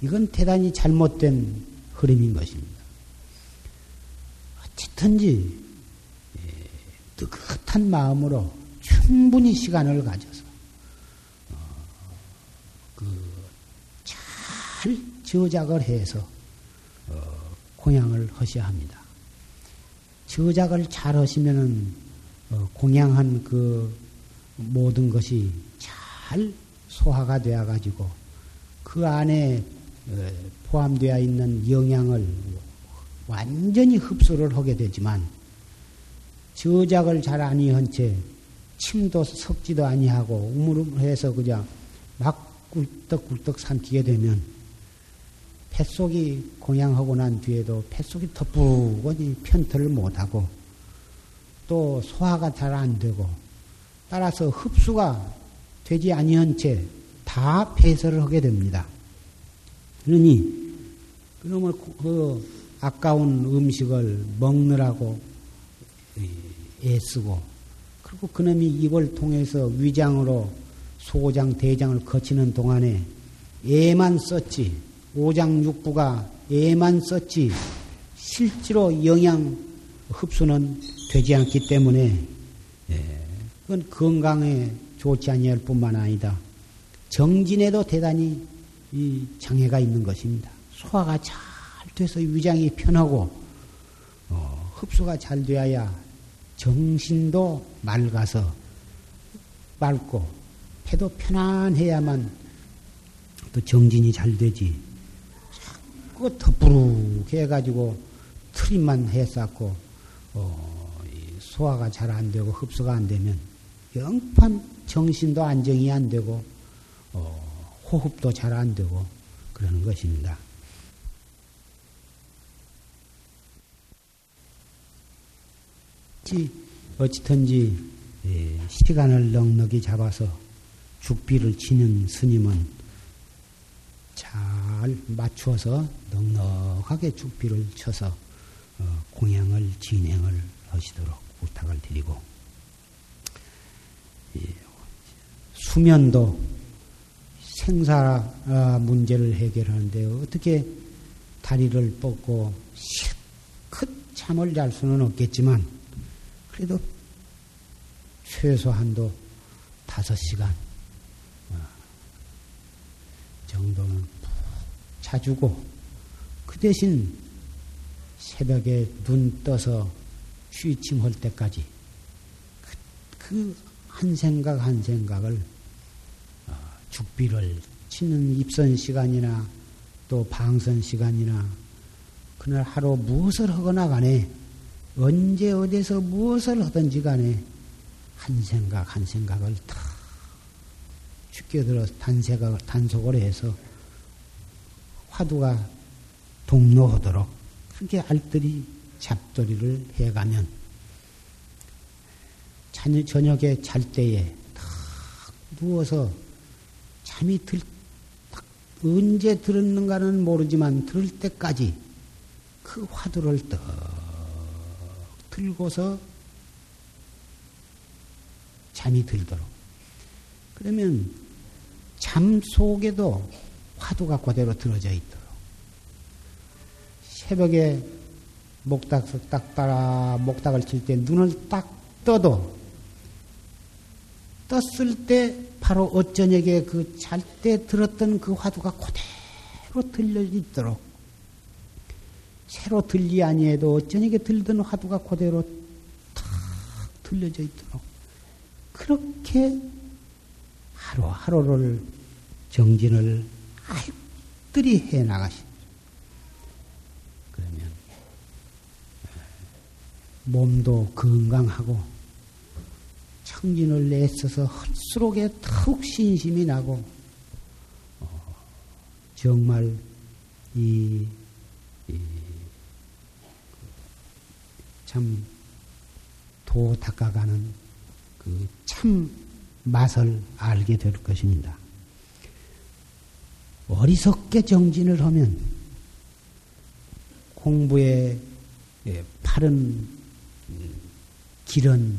이건 대단히 잘못된 흐름인 것입니다. 어쨌든지 뜨뜻한 마음으로 충분히 시간을 가져서 어, 그잘 저작을 해서 어, 공양을 하셔야 합니다. 저작을 잘 하시면은 어, 공양한 그 모든 것이 잘 소화가 되어 가지고 그 안에 어, 포함되어 있는 영양을 완전히 흡수를 하게 되지만 저작을 잘 아니한 채 침도 섞지도 아니하고 우물우물해서 그냥 막 꿀떡꿀떡 삼키게 되면 뱃속이 공양하고 난 뒤에도 뱃속이 덮부거니 편털을 못하고 또 소화가 잘 안 되고 따라서 흡수가 되지 아니한 채 다 폐설을 하게 됩니다. 그러니 그러면 그 아까운 음식을 먹느라고 애쓰고 그리고 그놈이 이걸 통해서 위장으로 소장 대장을 거치는 동안에 애만 썼지 오장육부가 애만 썼지 실제로 영양 흡수는 되지 않기 때문에 예, 그건 건강에 좋지 아니할 뿐만 아니다. 정진에도 대단히 장애가 있는 것입니다. 소화가 잘 돼서 위장이 편하고 어, 흡수가 잘 되어야 정신도 맑아서 맑고 폐도 편안해야만 또 정진이 잘 되지. 자꾸 덮부룩 해가지고 트림만 해쌓고 어, 소화가 잘 안 되고 흡수가 안 되면 영판 정신도 안정이 안 되고 어, 호흡도 잘 안 되고 그러는 것입니다. 어찌든지 예, 시간을 넉넉히 잡아서 죽비를 치는 스님은 잘 맞추어서 넉넉하게 죽비를 쳐서 어, 공양을 진행을 하시도록 부탁을 드리고 예, 수면도 생사 문제를 해결하는데 어떻게 다리를 뻗고 실컷 잠을 잘 수는 없겠지만 그래도 최소한도 다섯 시간 어, 정도는 푹 자주고 그 대신 새벽에 눈 떠서 취침할 때까지 그 한 생각 한 생각을 어, 죽비를 치는 입선 시간이나 또 방선 시간이나 그날 하루 무엇을 하거나 간에 언제 어디서 무엇을 하든지 간에 한 생각 한 생각을 다 죽게들어 단색을 단속을 해서 화두가 동로하도록 그렇게 알뜰히 잡돌이를 해가면 저녁에 잘 때에 탁 누워서 잠이 들, 언제 들었는가는 모르지만 들을 때까지 그 화두를 떡 들고서 잠이 들도록. 그러면 잠 속에도 화두가 그대로 들어져 있도록. 새벽에 목닥 딱 따라 목닥을 칠 때 눈을 딱 떠도 떴을 때 바로 어쩌녁에 그 잘 때 들었던 그 화두가 그대로 들려 있도록 새로 들리 아니해도 어쩌녁에 들던 화두가 그대로 탁 들려져 있도록 그렇게 하루하루를 정진을 알뜰히 해 나가십니다. 그러면 몸도 건강하고 청진을 내써서 헛수록에 더욱 신심이 나고 어, 정말 이, 참 도 닦아가는 그 참 맛을 알게 될 것입니다. 어리석게 정진을 하면 공부에 파른 길은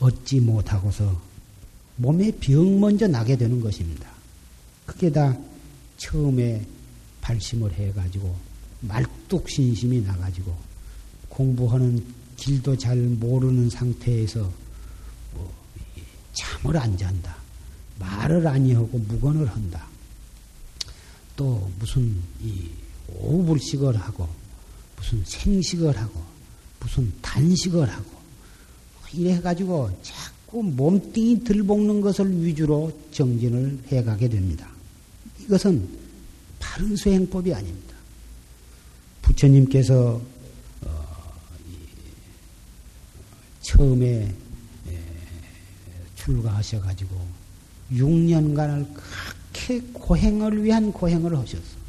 얻지 못하고서 몸에 병 먼저 나게 되는 것입니다. 그게 다 처음에 발심을 해가지고 말뚝신심이 나가지고 공부하는 길도 잘 모르는 상태에서 뭐 잠을 안 잔다. 말을 아니하고 무건을 한다. 또 무슨 이 오불식을 하고 무슨 생식을 하고 무슨 단식을 하고 이래가지고 자꾸 몸뚱이 들볶는 것을 위주로 정진을 해가게 됩니다. 이것은 바른 수행법이 아닙니다. 부처님께서 어, 처음에 출가하셔가지고 6년간을 그렇게 고행을 위한 고행을 하셨어.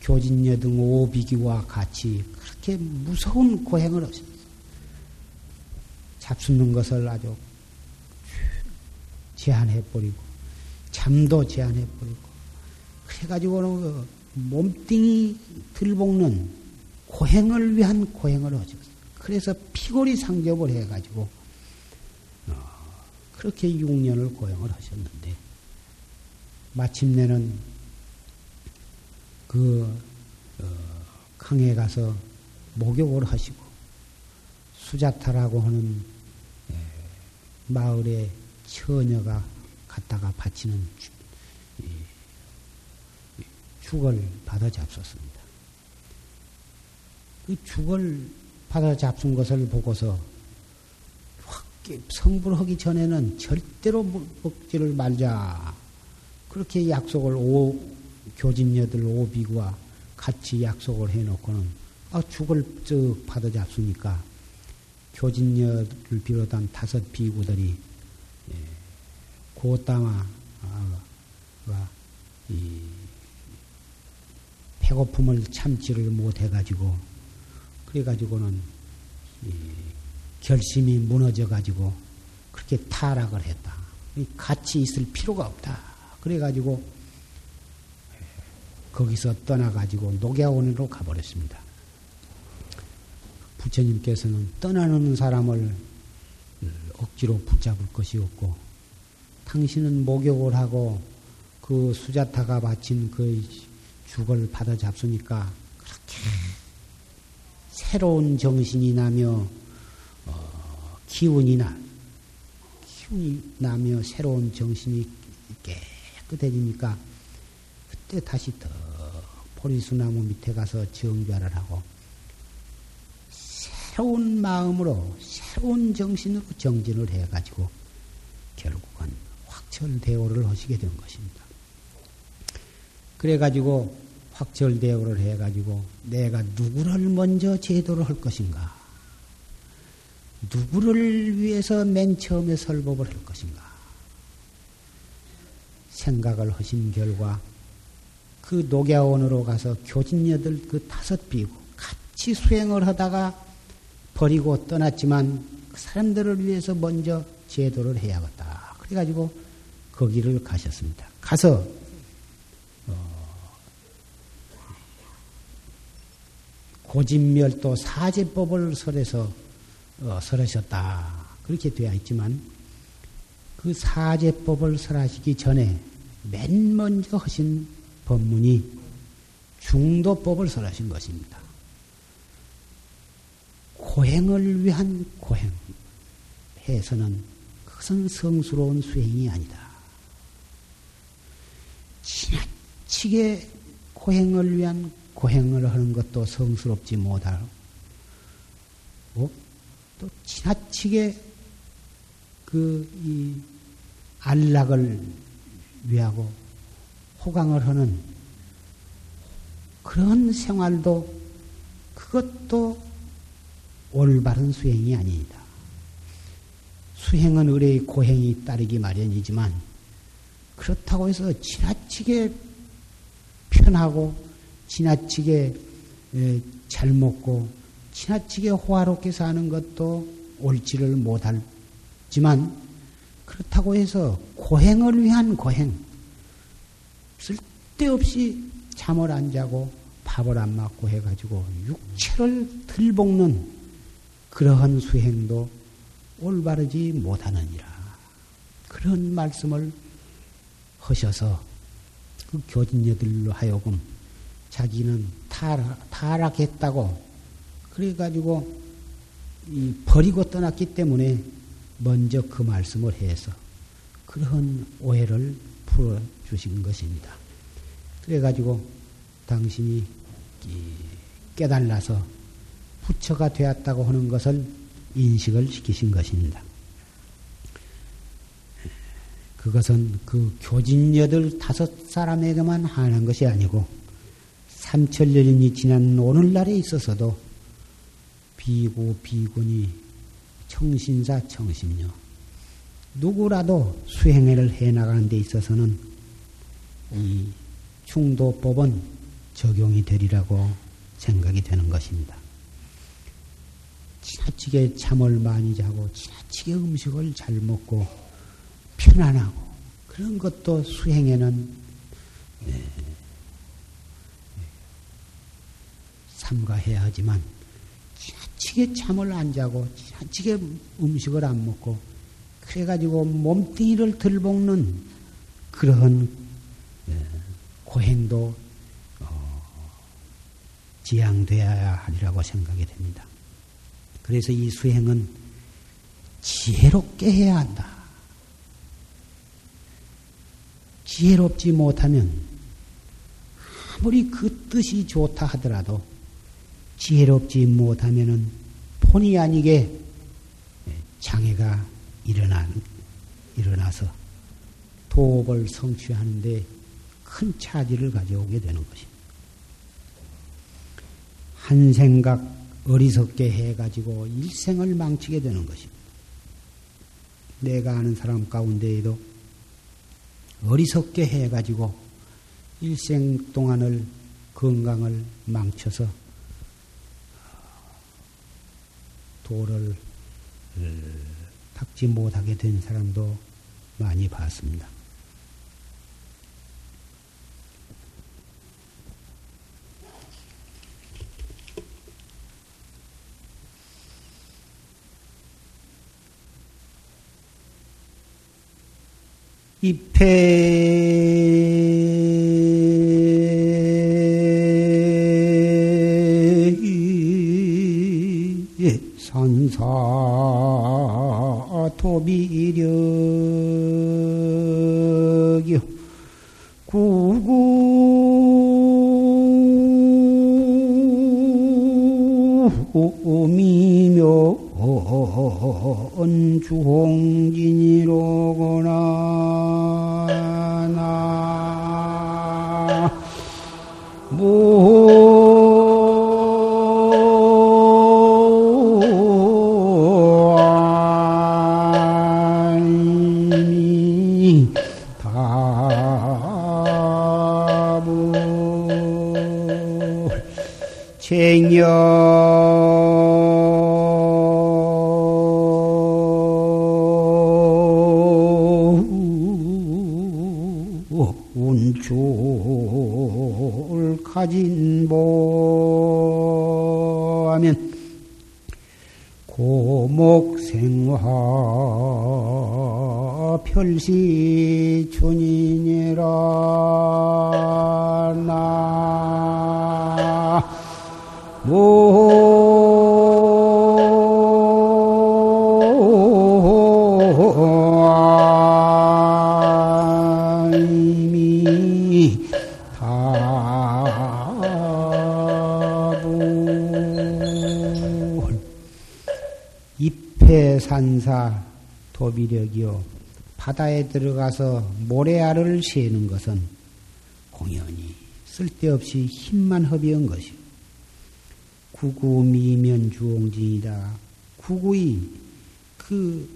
교진녀 등 오비기와 같이 그렇게 무서운 고행을 하셨어. 잡수는 것을 아주 제한해버리고, 잠도 제한해버리고, 그래가지고는 그 몸뚱이 들볶는 고행을 위한 고행을 하셨어. 그래서 피골이 상접을 해가지고, 어, 그렇게 6년을 고행을 하셨는데, 마침내는 그, 어, 강에 가서 목욕을 하시고, 수자타라고 하는 마을에 처녀가 갔다가 바치는 죽을 받아 잡섰습니다. 그 죽을 받아 잡순 것을 보고서 확 성불하기 전에는 절대로 먹지를 말자. 그렇게 약속을 오, 교진녀들 오비구와 같이 약속을 해놓고는 아, 죽을 쓱 받아 잡수니까 교진녀를 비롯한 다섯 비구들이 예, 고따마가 이 배고픔을 참지를 못해가지고 그래가지고는 결심이 무너져가지고 그렇게 타락을 했다. 같이 있을 필요가 없다. 그래가지고 거기서 떠나가지고 녹야원으로 가버렸습니다. 부처님께서는 떠나는 사람을 억지로 붙잡을 것이 없고 당신은 목욕을 하고 그 수자타가 바친 그 죽을 받아 잡수니까 그렇게 새로운 정신이 나며 어, 기운이 나 기운이 나며 새로운 정신이 깨끗해지니까 그때 다시 더 보리수나무 밑에 가서 정별을 하고 새로운 마음으로 새로운 정신으로 정진을 해가지고 결국은 확철대오를 하시게 된 것입니다. 그래가지고 확철대오를 해가지고 내가 누구를 먼저 제도를 할 것인가? 누구를 위해서 맨 처음에 설법을 할 것인가? 생각을 하신 결과 그 녹야원으로 가서 교진녀들 그 다섯 비고 같이 수행을 하다가 버리고 떠났지만 그 사람들을 위해서 먼저 제도를 해야겠다. 그래가지고 거기를 가셨습니다. 가서 어, 고진멸도 사제법을 설해서 어, 설하셨다. 그렇게 되어 있지만 그 사제법을 설하시기 전에 맨 먼저 하신 법문이 중도법을 설하신 것입니다. 고행을 위한 고행. 해서는 그것은 성스러운 수행이 아니다. 지나치게 고행을 위한 고행을 하는 것도 성스럽지 못하고 또 지나치게 그 이 안락을 위하고 호강을 하는 그런 생활도 그것도 올바른 수행이 아닙니다. 수행은 의뢰의 고행이 따르기 마련이지만 그렇다고 해서 지나치게 편하고 지나치게 잘 먹고 지나치게 호화롭게 사는 것도 옳지를 못하지만 그렇다고 해서 고행을 위한 고행 쓸데없이 잠을 안 자고 밥을 안 먹고 해가지고 육체를 들볶는 그러한 수행도 올바르지 못하느니라. 그런 말씀을 하셔서 그 교진녀들로 하여금 자기는 타락, 타락했다고 그래가지고 이 버리고 떠났기 때문에 먼저 그 말씀을 해서 그런 오해를 풀어 주신 것입니다. 그래가지고 당신이 깨달아서 부처가 되었다고 하는 것을 인식을 시키신 것입니다. 그것은 그 교진녀들 다섯 사람에게만 하는 것이 아니고 삼천년이 지난 오늘날에 있어서도 비고 비군이 청신사 청신녀 누구라도 수행을 해나가는 데 있어서는 이 충도법은 적용이 되리라고 생각이 되는 것입니다. 지나치게 잠을 많이 자고 지나치게 음식을 잘 먹고 편안하고 그런 것도 수행에는 네, 삼가해야 하지만 지나치게 잠을 안 자고 지나치게 음식을 안 먹고 그래가지고 몸뚱이를 들볶는 그러한 예, 고행도 어, 지양되어야 하리라고 생각이 됩니다. 그래서 이 수행은 지혜롭게 해야 한다. 지혜롭지 못하면 아무리 그 뜻이 좋다 하더라도 지혜롭지 못하면은 본의 아니게 장애가 일어나, 일어나서 도업을 성취하는데 큰 차질을 가져오게 되는 것입니다. 한 생각 어리석게 해가지고 일생을 망치게 되는 것입니다. 내가 아는 사람 가운데에도 어리석게 해가지고 일생 동안을 건강을 망쳐서 도를 닦지 못하게 된 사람도 많이 봤습니다. 입회 산사 도비력이요 구 주홍진이로구나 도비력이요. 바다에 들어가서 모래알을 세는 것은 공연히 쓸데없이 힘만 허비한 것이요. 구구미면 주홍진이다. 구구이 그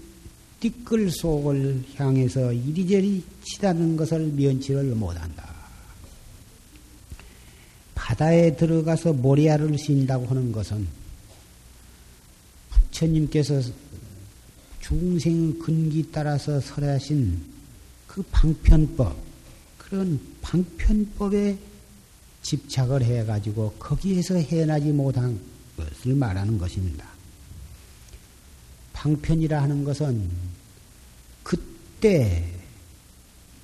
띠끌 속을 향해서 이리저리 치다는 것을 면치를 못한다. 바다에 들어가서 모래알을 쉰다고 하는 것은 부처님께서 중생 근기 따라서 설하신 그 방편법, 그런 방편법에 집착을 해가지고 거기에서 해나지 못한 것을 말하는 것입니다. 방편이라 하는 것은 그때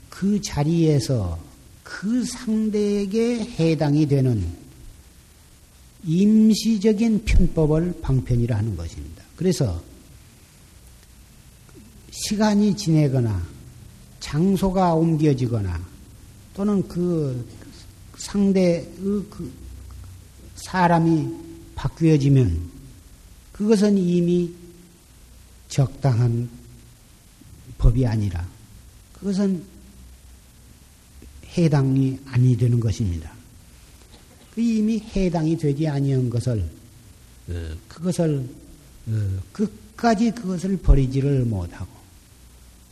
그 자리에서 그 상대에게 해당이 되는 임시적인 편법을 방편이라 하는 것입니다. 그래서 시간이 지내거나 장소가 옮겨지거나 또는 그 상대의 그 사람이 바뀌어지면 그것은 이미 적당한 법이 아니라 그것은 해당이 아니 되는 것입니다. 그 이미 해당이 되지 아니한 것을 어, 그것을 어, 끝까지 그것을 버리지를 못하고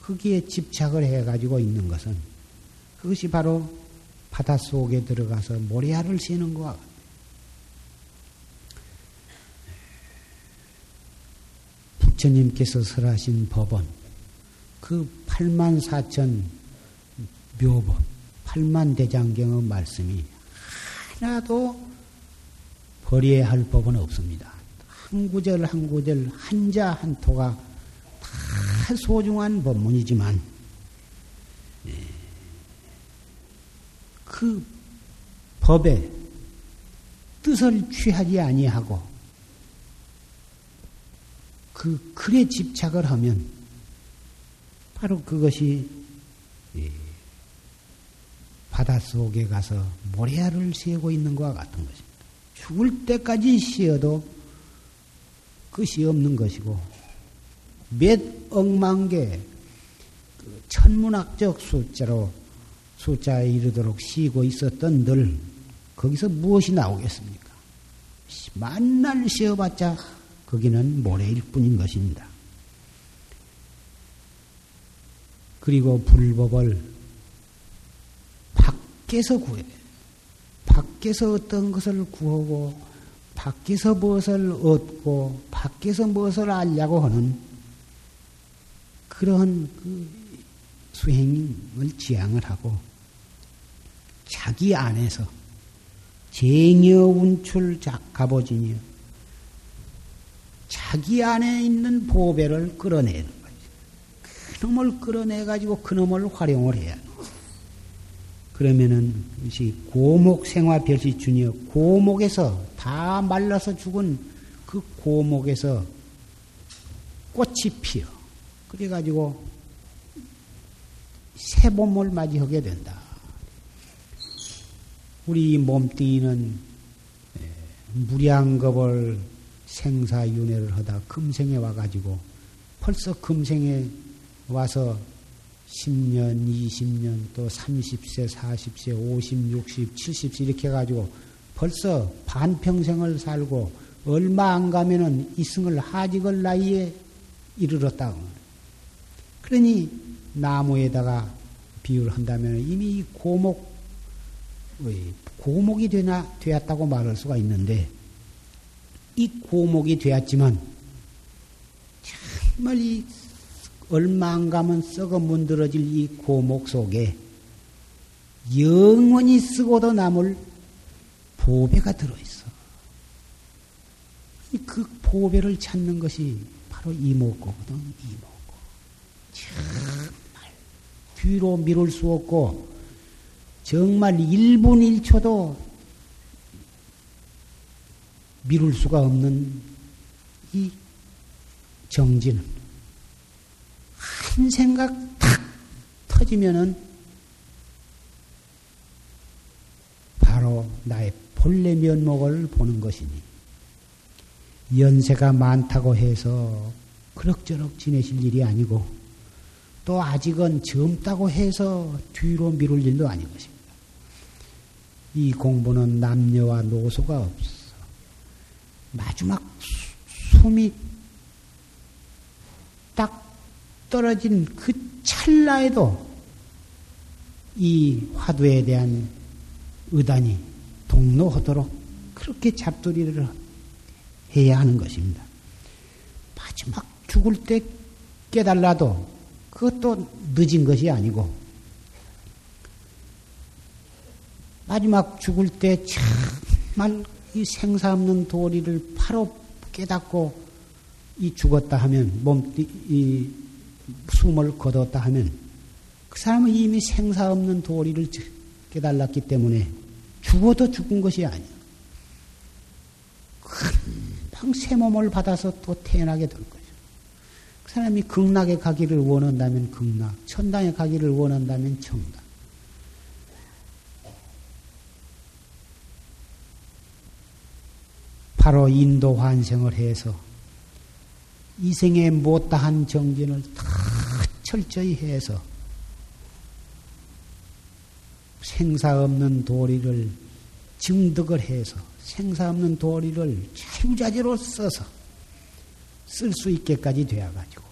거기에 집착을 해가지고 있는 것은 그것이 바로 바닷속에 들어가서 모래알을 씌는 것과 같아요. 부처님께서 설하신 법은 그 8만 4천 묘법, 8만 대장경의 말씀이 하나도 버려야 할 법은 없습니다. 한 구절 한 구절 한자 한 토가 소중한 법문이지만 예, 그 법의 뜻을 취하지 아니하고 그 글에 집착을 하면 바로 그것이 예, 바닷속에 가서 모래알을 세고 있는 것과 같은 것입니다. 죽을 때까지 쉬어도 끝이 없는 것이고 몇 억만 개 그 천문학적 숫자로 숫자에 이르도록 쉬고 있었던 늘 거기서 무엇이 나오겠습니까? 만날 쉬어봤자 거기는 모래일 뿐인 것입니다. 그리고 불법을 밖에서 구해. 밖에서 어떤 것을 구하고, 밖에서 무엇을 얻고, 밖에서 무엇을 알려고 하는 그러한 그 수행을 지향을 하고 자기 안에서 쟁여 운출 갑오진이요. 자기 안에 있는 보배를 끌어내는 거지. 그놈을 끌어내가지고 그놈을 활용을 해야 돼. 그러면은 이것이 고목 생화 별시 준이요. 고목에서 다 말라서 죽은 그 고목에서 꽃이 피어. 그래가지고 새 봄을 맞이하게 된다. 우리 몸뚱이는 무량겁을 생사윤회를 하다 금생에 와가지고 벌써 금생에 와서 10년, 20년, 또 30세, 40세, 50, 60, 70세 이렇게 해가지고 벌써 반평생을 살고 얼마 안 가면은 이승을 하직을 나이에 이르렀다고. 그러니 나무에다가 비유를 한다면 이미 고목, 고목이 되나, 되었다고 말할 수가 있는데 이 고목이 되었지만 정말 이 얼마 안 가면 썩어 문드러질 이 고목 속에 영원히 쓰고도 남을 보배가 들어있어. 그 보배를 찾는 것이 바로 이목고거든, 이목고. 정말 뒤로 미룰 수 없고, 정말 1분 1초도 미룰 수가 없는 이 정진은 한 생각 탁 터지면은 바로 나의 본래 면목을 보는 것이니 연세가 많다고 해서 그럭저럭 지내실 일이 아니고 또 아직은 젊다고 해서 뒤로 미룰 일도 아닌 것입니다. 이 공부는 남녀와 노소가 없어. 마지막 숨이 딱 떨어진 그 찰나에도 이 화두에 대한 의단이 동로하도록 그렇게 잡돌이를 해야 하는 것입니다. 마지막 죽을 때 깨달라도 그것도 늦은 것이 아니고 마지막 죽을 때 정말 이 생사 없는 도리를 바로 깨닫고 이 죽었다 하면 몸, 이 숨을 거뒀다 하면 그 사람은 이미 생사 없는 도리를 깨달았기 때문에 죽어도 죽은 것이 아니야. 금방 새 몸을 받아서 또 태어나게 될 거죠. 그 사람이 극락에 가기를 원한다면 극락, 천당에 가기를 원한다면 천당. 바로 인도 환생을 해서 이생에 못다한 정진을 다 철저히 해서 생사 없는 도리를 증득을 해서 생사 없는 도리를 자유자재로 써서 쓸 수 있게까지 되어가지고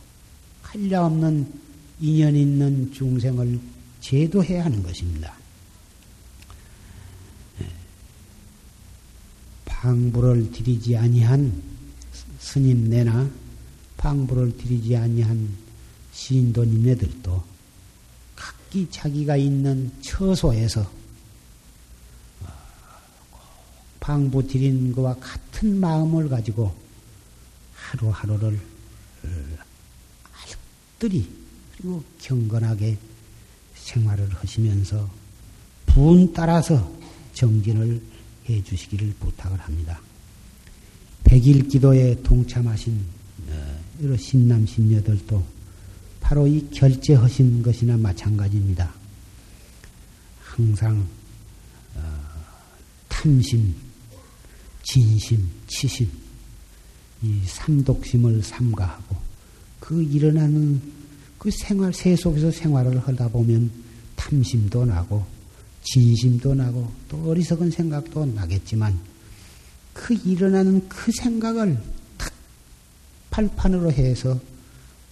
한량 없는 인연 있는 중생을 제도해야 하는 것입니다. 방부를 드리지 아니한 스님 내나 방부를 드리지 아니한 시인도님네들도 각기 자기가 있는 처소에서 어, 방부 드린 것과 같은 마음을 가지고 하루하루를 알뜰히 그리고 경건하게 생활을 하시면서 분 따라서 정진을 해 주시기를 부탁을 합니다. 백일 기도에 동참하신 어, 여러 신남 신녀들도 바로 이 결제하신 것이나 마찬가지입니다. 항상 어, 탐심, 진심, 치심, 이 삼독심을 삼가하고 그 일어나는 그 생활 세 속에서 생활을 하다 보면 탐심도 나고 진심도 나고 또 어리석은 생각도 나겠지만 그 일어나는 그 생각을 탁 팔판으로 해서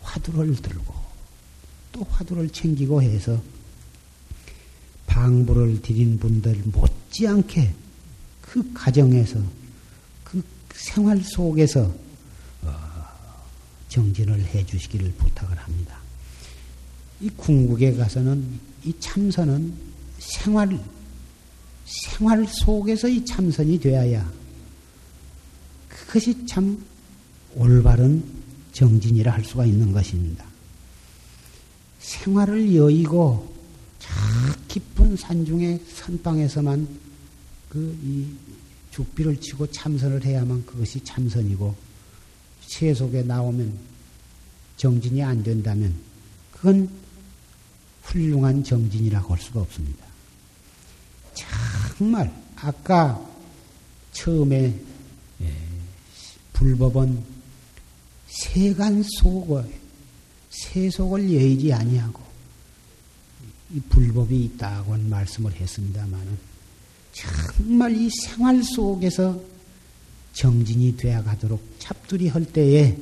화두를 들고 또 화두를 챙기고 해서 방부를 드린 분들 못지않게 그 가정에서 그 생활 속에서 어, 정진을 해 주시기를 부탁을 합니다. 이 궁극에 가서는 이 참선은 생활, 생활 속에서 이 참선이 되어야 그것이 참 올바른 정진이라 할 수가 있는 것입니다. 생활을 여의고 저 깊은 산중의 선방에서만 그 이 죽비를 치고 참선을 해야만 그것이 참선이고 세 속에 나오면 정진이 안 된다면 그건 훌륭한 정진이라고 할 수가 없습니다. 정말 아까 처음에 예, 불법은 세간 속을 세속을 예의지 아니하고 이 불법이 있다고 말씀을 했습니다마는 정말 이 생활 속에서 정진이 되어 가도록 잡두리 할 때에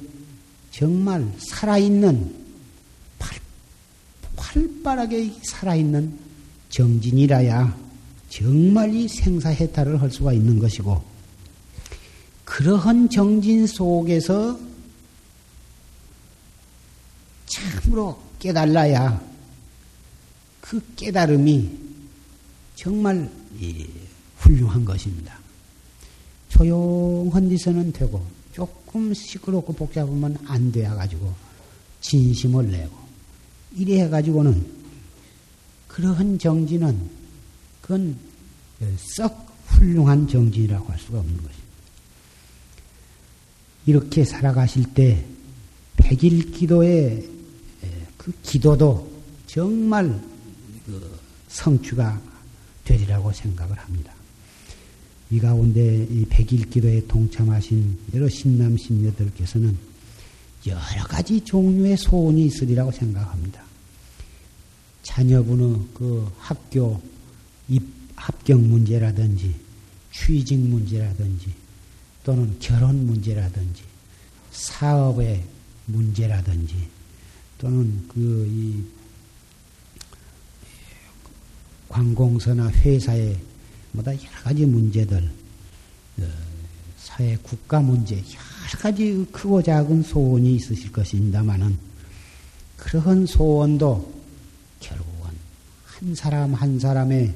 정말 살아있는 활, 활발하게 살아있는 정진이라야 정말 이 생사해탈을 할 수가 있는 것이고 그러한 정진 속에서 참으로 깨달아야 그 깨달음이 정말 훌륭한 것입니다. 조용한 데서는 되고 조금 시끄럽고 복잡하면 안 돼가지고 진심을 내고 이래 해가지고는 그러한 정진은 그건 썩 훌륭한 정진이라고 할 수가 없는 것입니다. 이렇게 살아가실 때 백일 기도의 그 기도도 정말 그 성취가 되리라고 생각을 합니다. 이 가운데 이 백일 기도에 동참하신 여러 신남 신녀들께서는 여러 가지 종류의 소원이 있으리라고 생각합니다. 자녀분의 그 학교 입 합격 문제라든지 취직 문제라든지 또는 결혼 문제라든지 사업의 문제라든지 또는 그 이 관공서나 회사에 뭐다 여러 가지 문제들, 어, 사회 국가 문제 여러 가지 크고 작은 소원이 있으실 것입니다만은 그러한 소원도 결국은 한 사람 한 사람의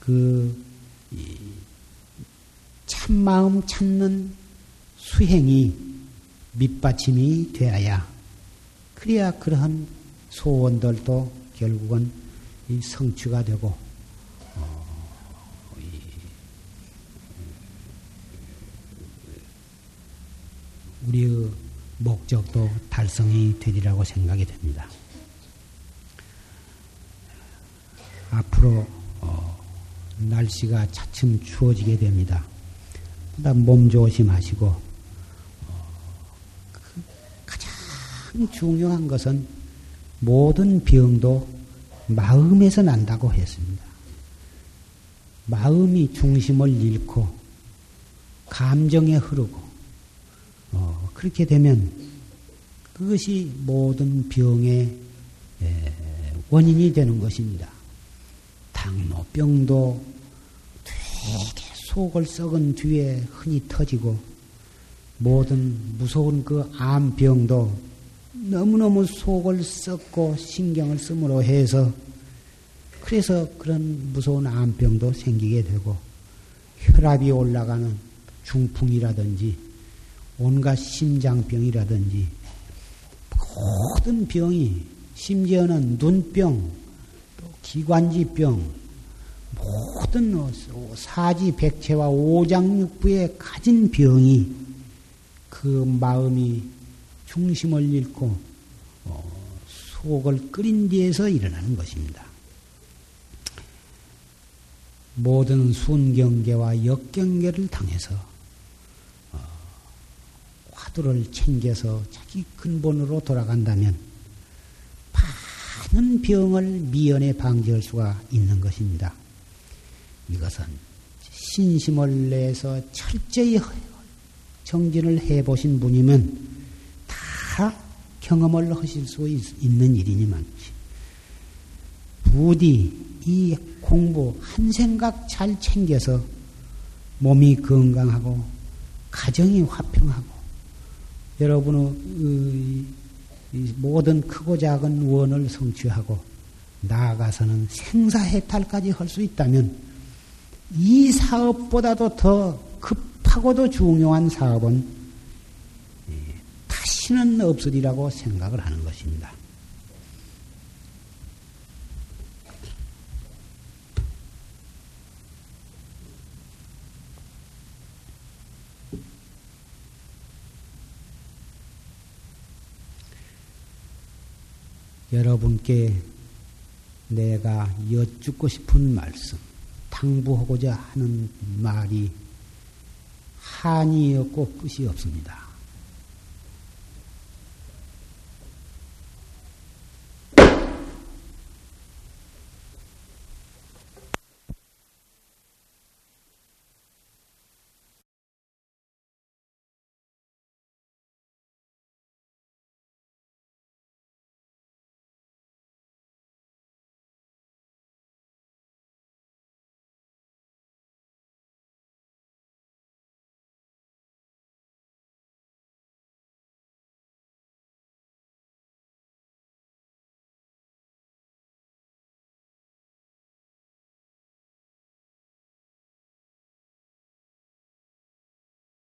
그 참마음 찾는 수행이 밑받침이 되어야 그래야 그러한 소원들도 결국은 성취가 되고 우리의 목적도 달성이 되리라고 생각이 됩니다. 앞으로 어, 날씨가 차츰 추워지게 됩니다. 몸 조심하시고 어, 그 가장 중요한 것은 모든 병도 마음에서 난다고 했습니다. 마음이 중심을 잃고 감정에 흐르고 어, 그렇게 되면 그것이 모든 병의 에, 원인이 되는 것입니다. 당뇨병도 되게 속을 썩은 뒤에 흔히 터지고 모든 무서운 그 암병도 너무너무 속을 썩고 신경을 쓰므로 해서 그래서 그런 무서운 암병도 생기게 되고 혈압이 올라가는 중풍이라든지 온갖 심장병이라든지 모든 병이 심지어는 눈병, 또 기관지병, 모든 사지백체와 오장육부에 가진 병이 그 마음이 중심을 잃고 어, 속을 끓인 뒤에서 일어나는 것입니다. 모든 순경계와 역경계를 당해서 어, 화두를 챙겨서 자기 근본으로 돌아간다면 많은 병을 미연에 방지할 수가 있는 것입니다. 이것은 신심을 내서 철저히 정진을 해보신 분이면 다 경험을 하실 수 있는 일이니만 부디 이 공부 한 생각 잘 챙겨서 몸이 건강하고 가정이 화평하고 여러분의 모든 크고 작은 원을 성취하고 나아가서는 생사해탈까지 할 수 있다면 이 사업보다도 더 급하고도 중요한 사업은 다시는 없으리라고 생각을 하는 것입니다. 여러분께 내가 여쭙고 싶은 말씀, 당부하고자 하는 말이 한이 없고 끝이 없습니다.